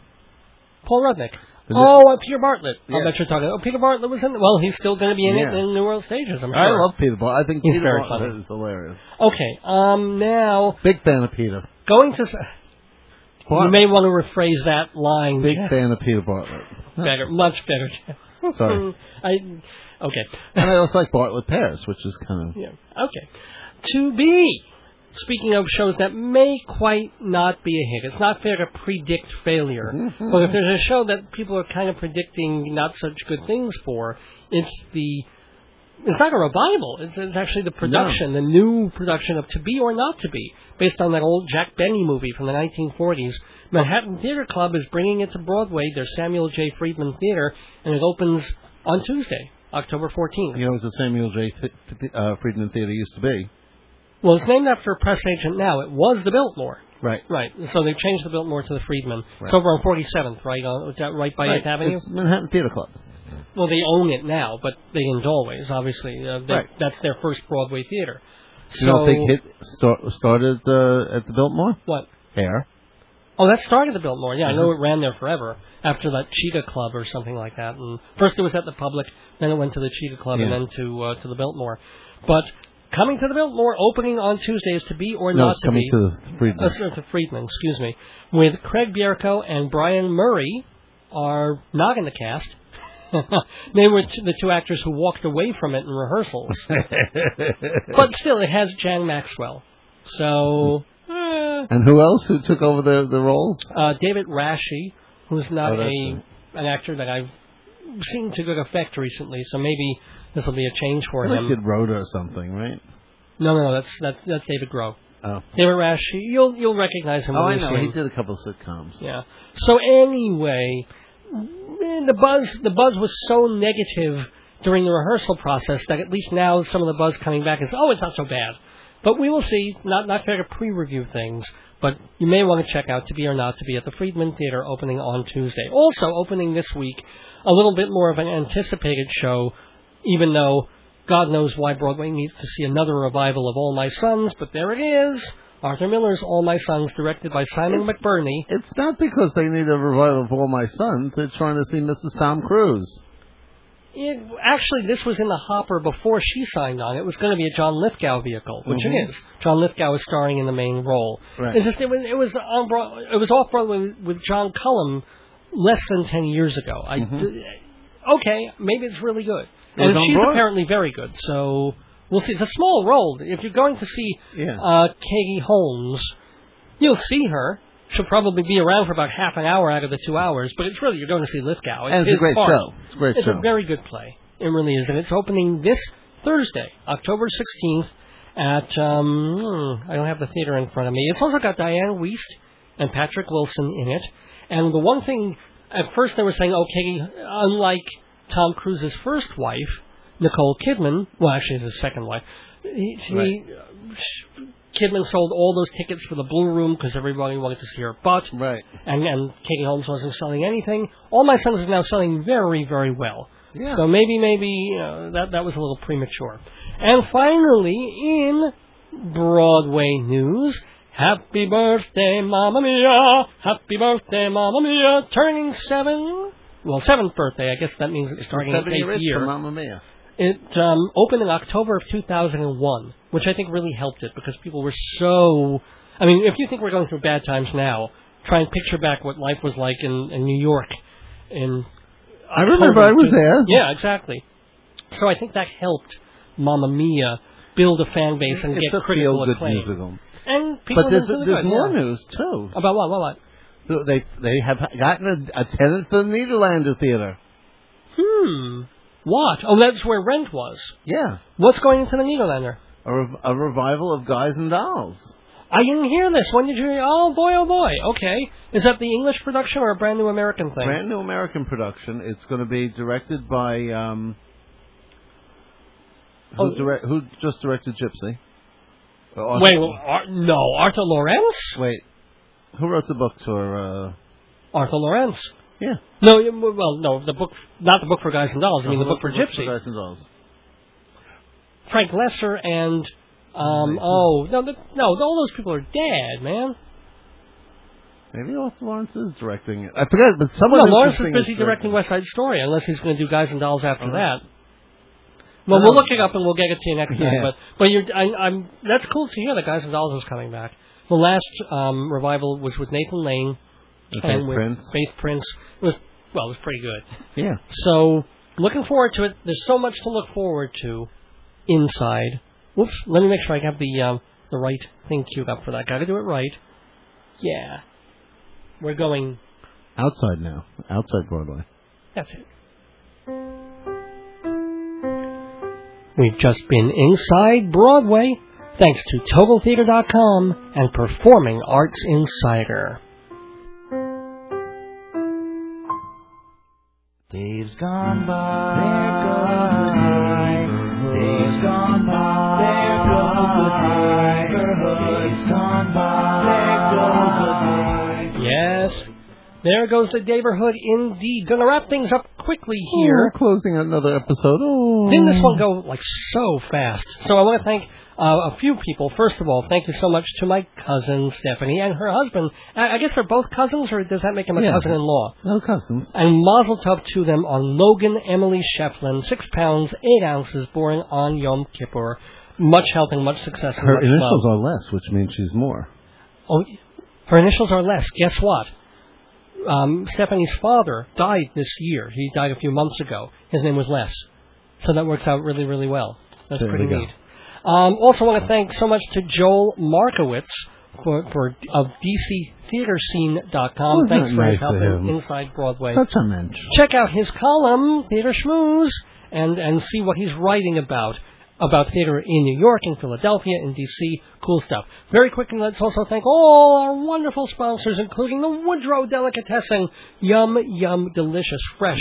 Paul Rudnick. Is it- Oh, uh, Peter Bartlett. I Yeah. bet you're talking. Oh, Peter Bartlett was in. Well, he's still going to be in it in New World Stages. I'm sure. I love Peter Ball. I think He's Peter very Bartlett funny. is hilarious. Okay. Um. Now Big fan of Peter. going to. s- You may want to rephrase that line. Big Jeff. fan of Peter Bartlett. Better, much better. Sorry. *laughs* I. Okay. And I also like Bartlett Paris, which is kind of Yeah. Okay. To be speaking of shows that may quite not be a hit, it's not fair to predict failure. Mm-hmm. But if there's a show that people are kind of predicting not such good things for, it's the it's not a revival. It's, it's actually the production, the new production of To Be or Not to Be, based on that old Jack Benny movie from the 1940s. Manhattan Theater Club is bringing it to Broadway, their Samuel J. Friedman Theater, and it opens on Tuesday, October 14th. You know, it's the Samuel J. Th- uh, Friedman Theater used to be. Well, it's named after a press agent now. It was the Biltmore. Right. Right. So they've changed the Biltmore to the Friedman. Right. It's over on 47th, right on right by right. 8th Avenue. It's Manhattan Theater Club. Well, they own it now, but they didn't always. Obviously, uh, they, Right. that's their first Broadway theater. You don't think hit start, started uh, at the Biltmore? what? Hair. Oh, that started the Biltmore. Yeah, I know Mm-hmm. it ran there forever after that Cheetah Club or something like that. And first it was at the Public, then it went to the Cheetah Club, and then to uh, to the Biltmore. But coming to the Biltmore, opening on Tuesdays to be or No, not to coming be. to the Friedman. Uh, to Friedman, excuse me, with Craig Bierko and Brian Murray are not in the cast. *laughs* they were t- the two actors who walked away from it in rehearsals. *laughs* but still, it has Jan Maxwell. So, eh, and who else who took over the the roles? uh, David Rasche, who's not Oh, a an actor that I've seen to good effect recently, so maybe this will be a change for I him. did Rhoda or something, right? No, no, no, that's that's that's David Groh. Oh. David Rasche, you'll you'll recognize him. Oh, I know. He did a couple of sitcoms. Yeah. So anyway, the buzz the buzz was so negative during the rehearsal process that at least now some of the buzz coming back is oh it's not so bad. But we will see. Not not fair to pre-review things, but you may want to check out To Be or Not to Be at the Friedman Theater opening on Tuesday. Also opening this week, a little bit more of an anticipated show, even though God knows why Broadway needs to see another revival of All My Sons, but there it is. Arthur Miller's All My Sons, directed by Simon McBurney. It's not because they need a revival of All My Sons. They're trying to see Mrs. Tom Cruise. It, actually, this was in the hopper before she signed on. It was going to be a John Lithgow vehicle, which Mhm. it is. John Lithgow is starring in the main role. Right. It's just it was it was on Broad, it was off Broadway with John Cullum less than ten years ago. I Mhm. okay, maybe it's really good, and she's apparently very good. So we'll see. It's a small role. If you're going to see Yeah. uh, Katie Holmes, you'll see her. She'll probably be around for about half an hour out of the two hours, but it's really you're going to see Lithgow. and it's a great show. It's a great It's show. a very good play. It really is, and it's opening this Thursday, October 16th, at um, hmm, I don't have the theater in front of me. It's also got Dianne Wiest and Patrick Wilson in it. And the one thing, at first they were saying, okay, unlike Tom Cruise's first wife, Nicole Kidman, well, actually his second wife, he, she, Right. Kidman sold all those tickets for the Blue Room because everybody wanted to see her butt right. and and Katie Holmes wasn't selling anything. All my sons is now selling very very well. Yeah. So maybe maybe know, that that was a little premature. And finally, in Broadway news, happy birthday, Mamma Mia! Happy birthday, Mamma Mia! Turning seven. Well, seventh birthday. I guess that means it's starting its Stephanie eighth year. from Mamma Mia. It um, opened in October of 2001, which I think really helped it because people were so. I mean, if you think we're going through bad times now, try and picture back what life was like in, in New York. In I remember I was October. there. Yeah, exactly. So I think that helped Mamma Mia build a fan base and it's get a critical feel-good acclaim. musical. And people But there's, listen to there's good, more yeah. news too. About what? What? What? They they have gotten a, a tenant for the Nederlander Theater. Hmm. What? Oh, that's where Rent was. Yeah, What's going into the Nederlander? a, rev- a revival of Guys and Dolls. I didn't hear this. When did you? Oh boy, oh boy. Okay, is that the English production or a brand new American thing? Brand new American production. It's going to be directed by um. Who, Oh. direct, who just directed Gypsy? Arthur- Wait, well, Ar- no, Arthur Laurents. wait. Who wrote the book for? Uh, Arthur Laurents. yeah, No, well, no, the book, not the book for Guys and Dolls. I mean, the book for Gypsy. Guys and Dolls. Frank Loesser and um. Oh no, the, no, all those people are dead, man. Maybe Arthur Laurents is directing it. I forget, but someone. No, Laurents is busy directing West Side Story, unless he's going to do Guys and Dolls after Uh-huh. that. Well, Oh. we'll look it up and we'll get it to you next time. But but you're, I, I'm that's cool to hear that Guys and Dolls is coming back. The last um, revival was with Nathan Lane and Faith with Prince. Faith Prince. It was well, it was pretty good. Yeah. So looking forward to it. There's so much to look forward to inside. Whoops, let me make sure I have the um, the right thing queued up for that. Got to do it right. Yeah. We're going. Outside now. Outside Broadway. That's it. We've just been inside Broadway, thanks to TotalTheater.com and Performing Arts Insider. Days gone by. There goes the day. Days gone by. There goes. Days gone by. There goes the. Yes, there goes the neighborhood indeed. Gonna wrap things up quickly here. Oh, closing another episode. Oh. Didn't this one go like so fast? So I want to thank uh, a few people. First of all, thank you so much to my cousin Stefanie and her husband. I, I guess they're both cousins, or does that make him a Yeah. cousin-in-law? No cousins. And Mazel Tov to them on Logan Emily Sheflin, six pounds eight ounces, born on Yom Kippur. Much health and much success. Her much initials love. are less, which means she's more. Oh, her initials are less. Guess what? Um, Stefanie's father died this year. He died a few months ago. His name was Les. So that works out really, really well. That's There pretty we go. neat. Um, also want to thank so much to Joel Markowitz for, for of DCTheatreScene.com. Wasn't Thanks for his nice help in? Inside Broadway. Such a mensch. Check out his column, Theater Schmooze, and, and see what he's writing about. About theater in New York, in Philadelphia, in D.C. Cool stuff. Very quickly, let's also thank all our wonderful sponsors, including the Woodrow Delicatessen. Yum, yum, delicious, fresh,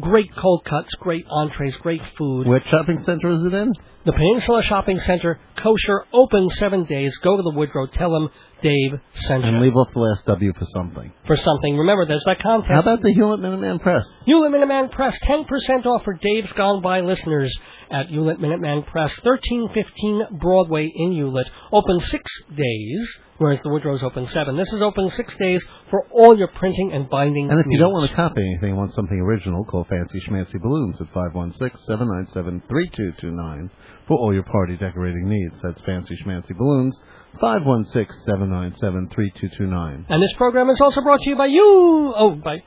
great cold cuts, great entrees, great food. What shopping center is it in? The Peninsula Shopping Center, kosher, open seven days. Go to the Woodrow, tell him Dave sent And you leave off the last W for something. for something. Remember, there's that contest. How about the Hewlett Minuteman Press? Hewlett Minuteman Press, 10% off for Dave's Gone By listeners at Hewlett Minuteman Press, 1315 Broadway in Hewlett. Open six days, whereas the Woodrow's open seven. This is open six days for all your printing and binding And if you don't want to copy anything and want something original, call Fancy Schmancy Balloons at 516-797-3229 for all your party decorating needs. That's Fancy Schmancy Balloons, 516-797-3229. And this program is also brought to you by you. Oh, by.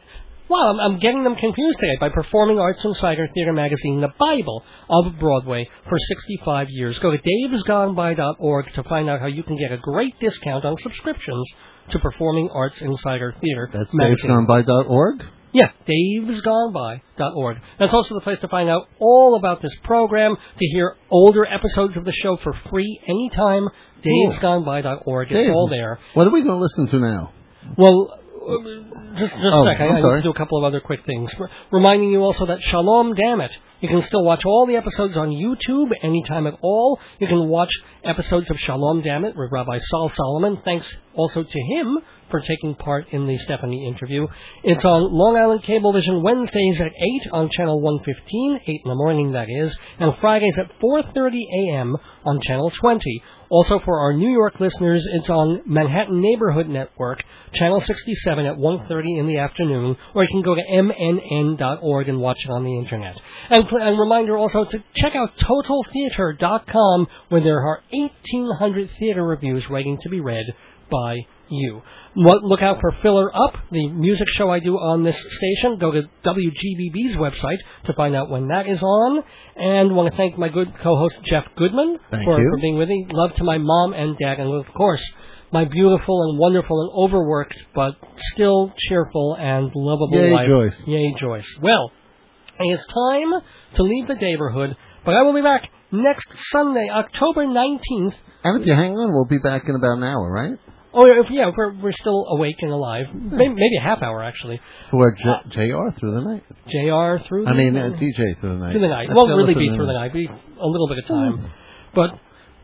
Wow, I'm, I'm getting them confused today. By Performing Arts Insider Theater Magazine, the Bible of Broadway for 65 years. Go to davesgoneby.org to find out how you can get a great discount on subscriptions to Performing Arts Insider Theater That's Magazine. davesgoneby.org. Yeah, davesgoneby.org. That's also the place to find out all about this program, to hear older episodes of the show for free anytime. davesgoneby.org. It's Dave, all there. What are we going to listen to now? Well, uh, just, just Oh, a second. I'm I need to do a couple of other quick things. Reminding you also that Shalom Damn It. You can still watch all the episodes on YouTube anytime at all. You can watch episodes of Shalom Damn It with Rabbi Saul Solomon. Thanks also to him for taking part in the Stefanie interview. It's on Long Island Cablevision Wednesdays at 8 on channel 115, 8 in the morning that is, and Fridays at 4.30 a.m. on channel 20. Also for our New York listeners, it's on Manhattan Neighborhood Network, channel 67 at 1.30 in the afternoon, or you can go to mnn.org and watch it on the internet. And, reminder also to check out totaltheater.com where there are 1,800 theater reviews waiting to be read by you. What, look out for Filler Up, the music show I do on this station. Go to WGBB's website to find out when that is on. And want to thank my good co-host Jeff Goodman for, for being with me. Love to my mom and dad, and of course my beautiful and wonderful and overworked but still cheerful and lovable Yay, wife. Joyce. Yay, Joyce. Well, it's time to leave the neighborhood, but I will be back next Sunday, October 19th. And if you hang on, we'll be back in about an hour, right? Oh, yeah, we're, we're still awake and alive. Maybe, maybe a half hour, actually. For J- JR through the night. JR through the I mean, uh, DJ through the night. through the night. Won't really be through the night. Be a little bit of time. But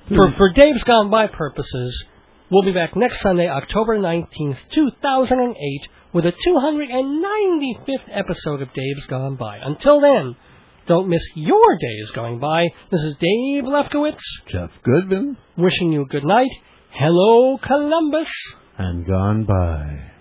for for Dave's Gone By purposes, we'll be back next Sunday, October nineteenth, two thousand and eight, with a two hundred and ninety fifth episode of Dave's Gone By. Until then, don't miss your days going by. This is Dave Lefkowitz Jeff Goodman wishing you a good night. Hello, Columbus. and Gone By.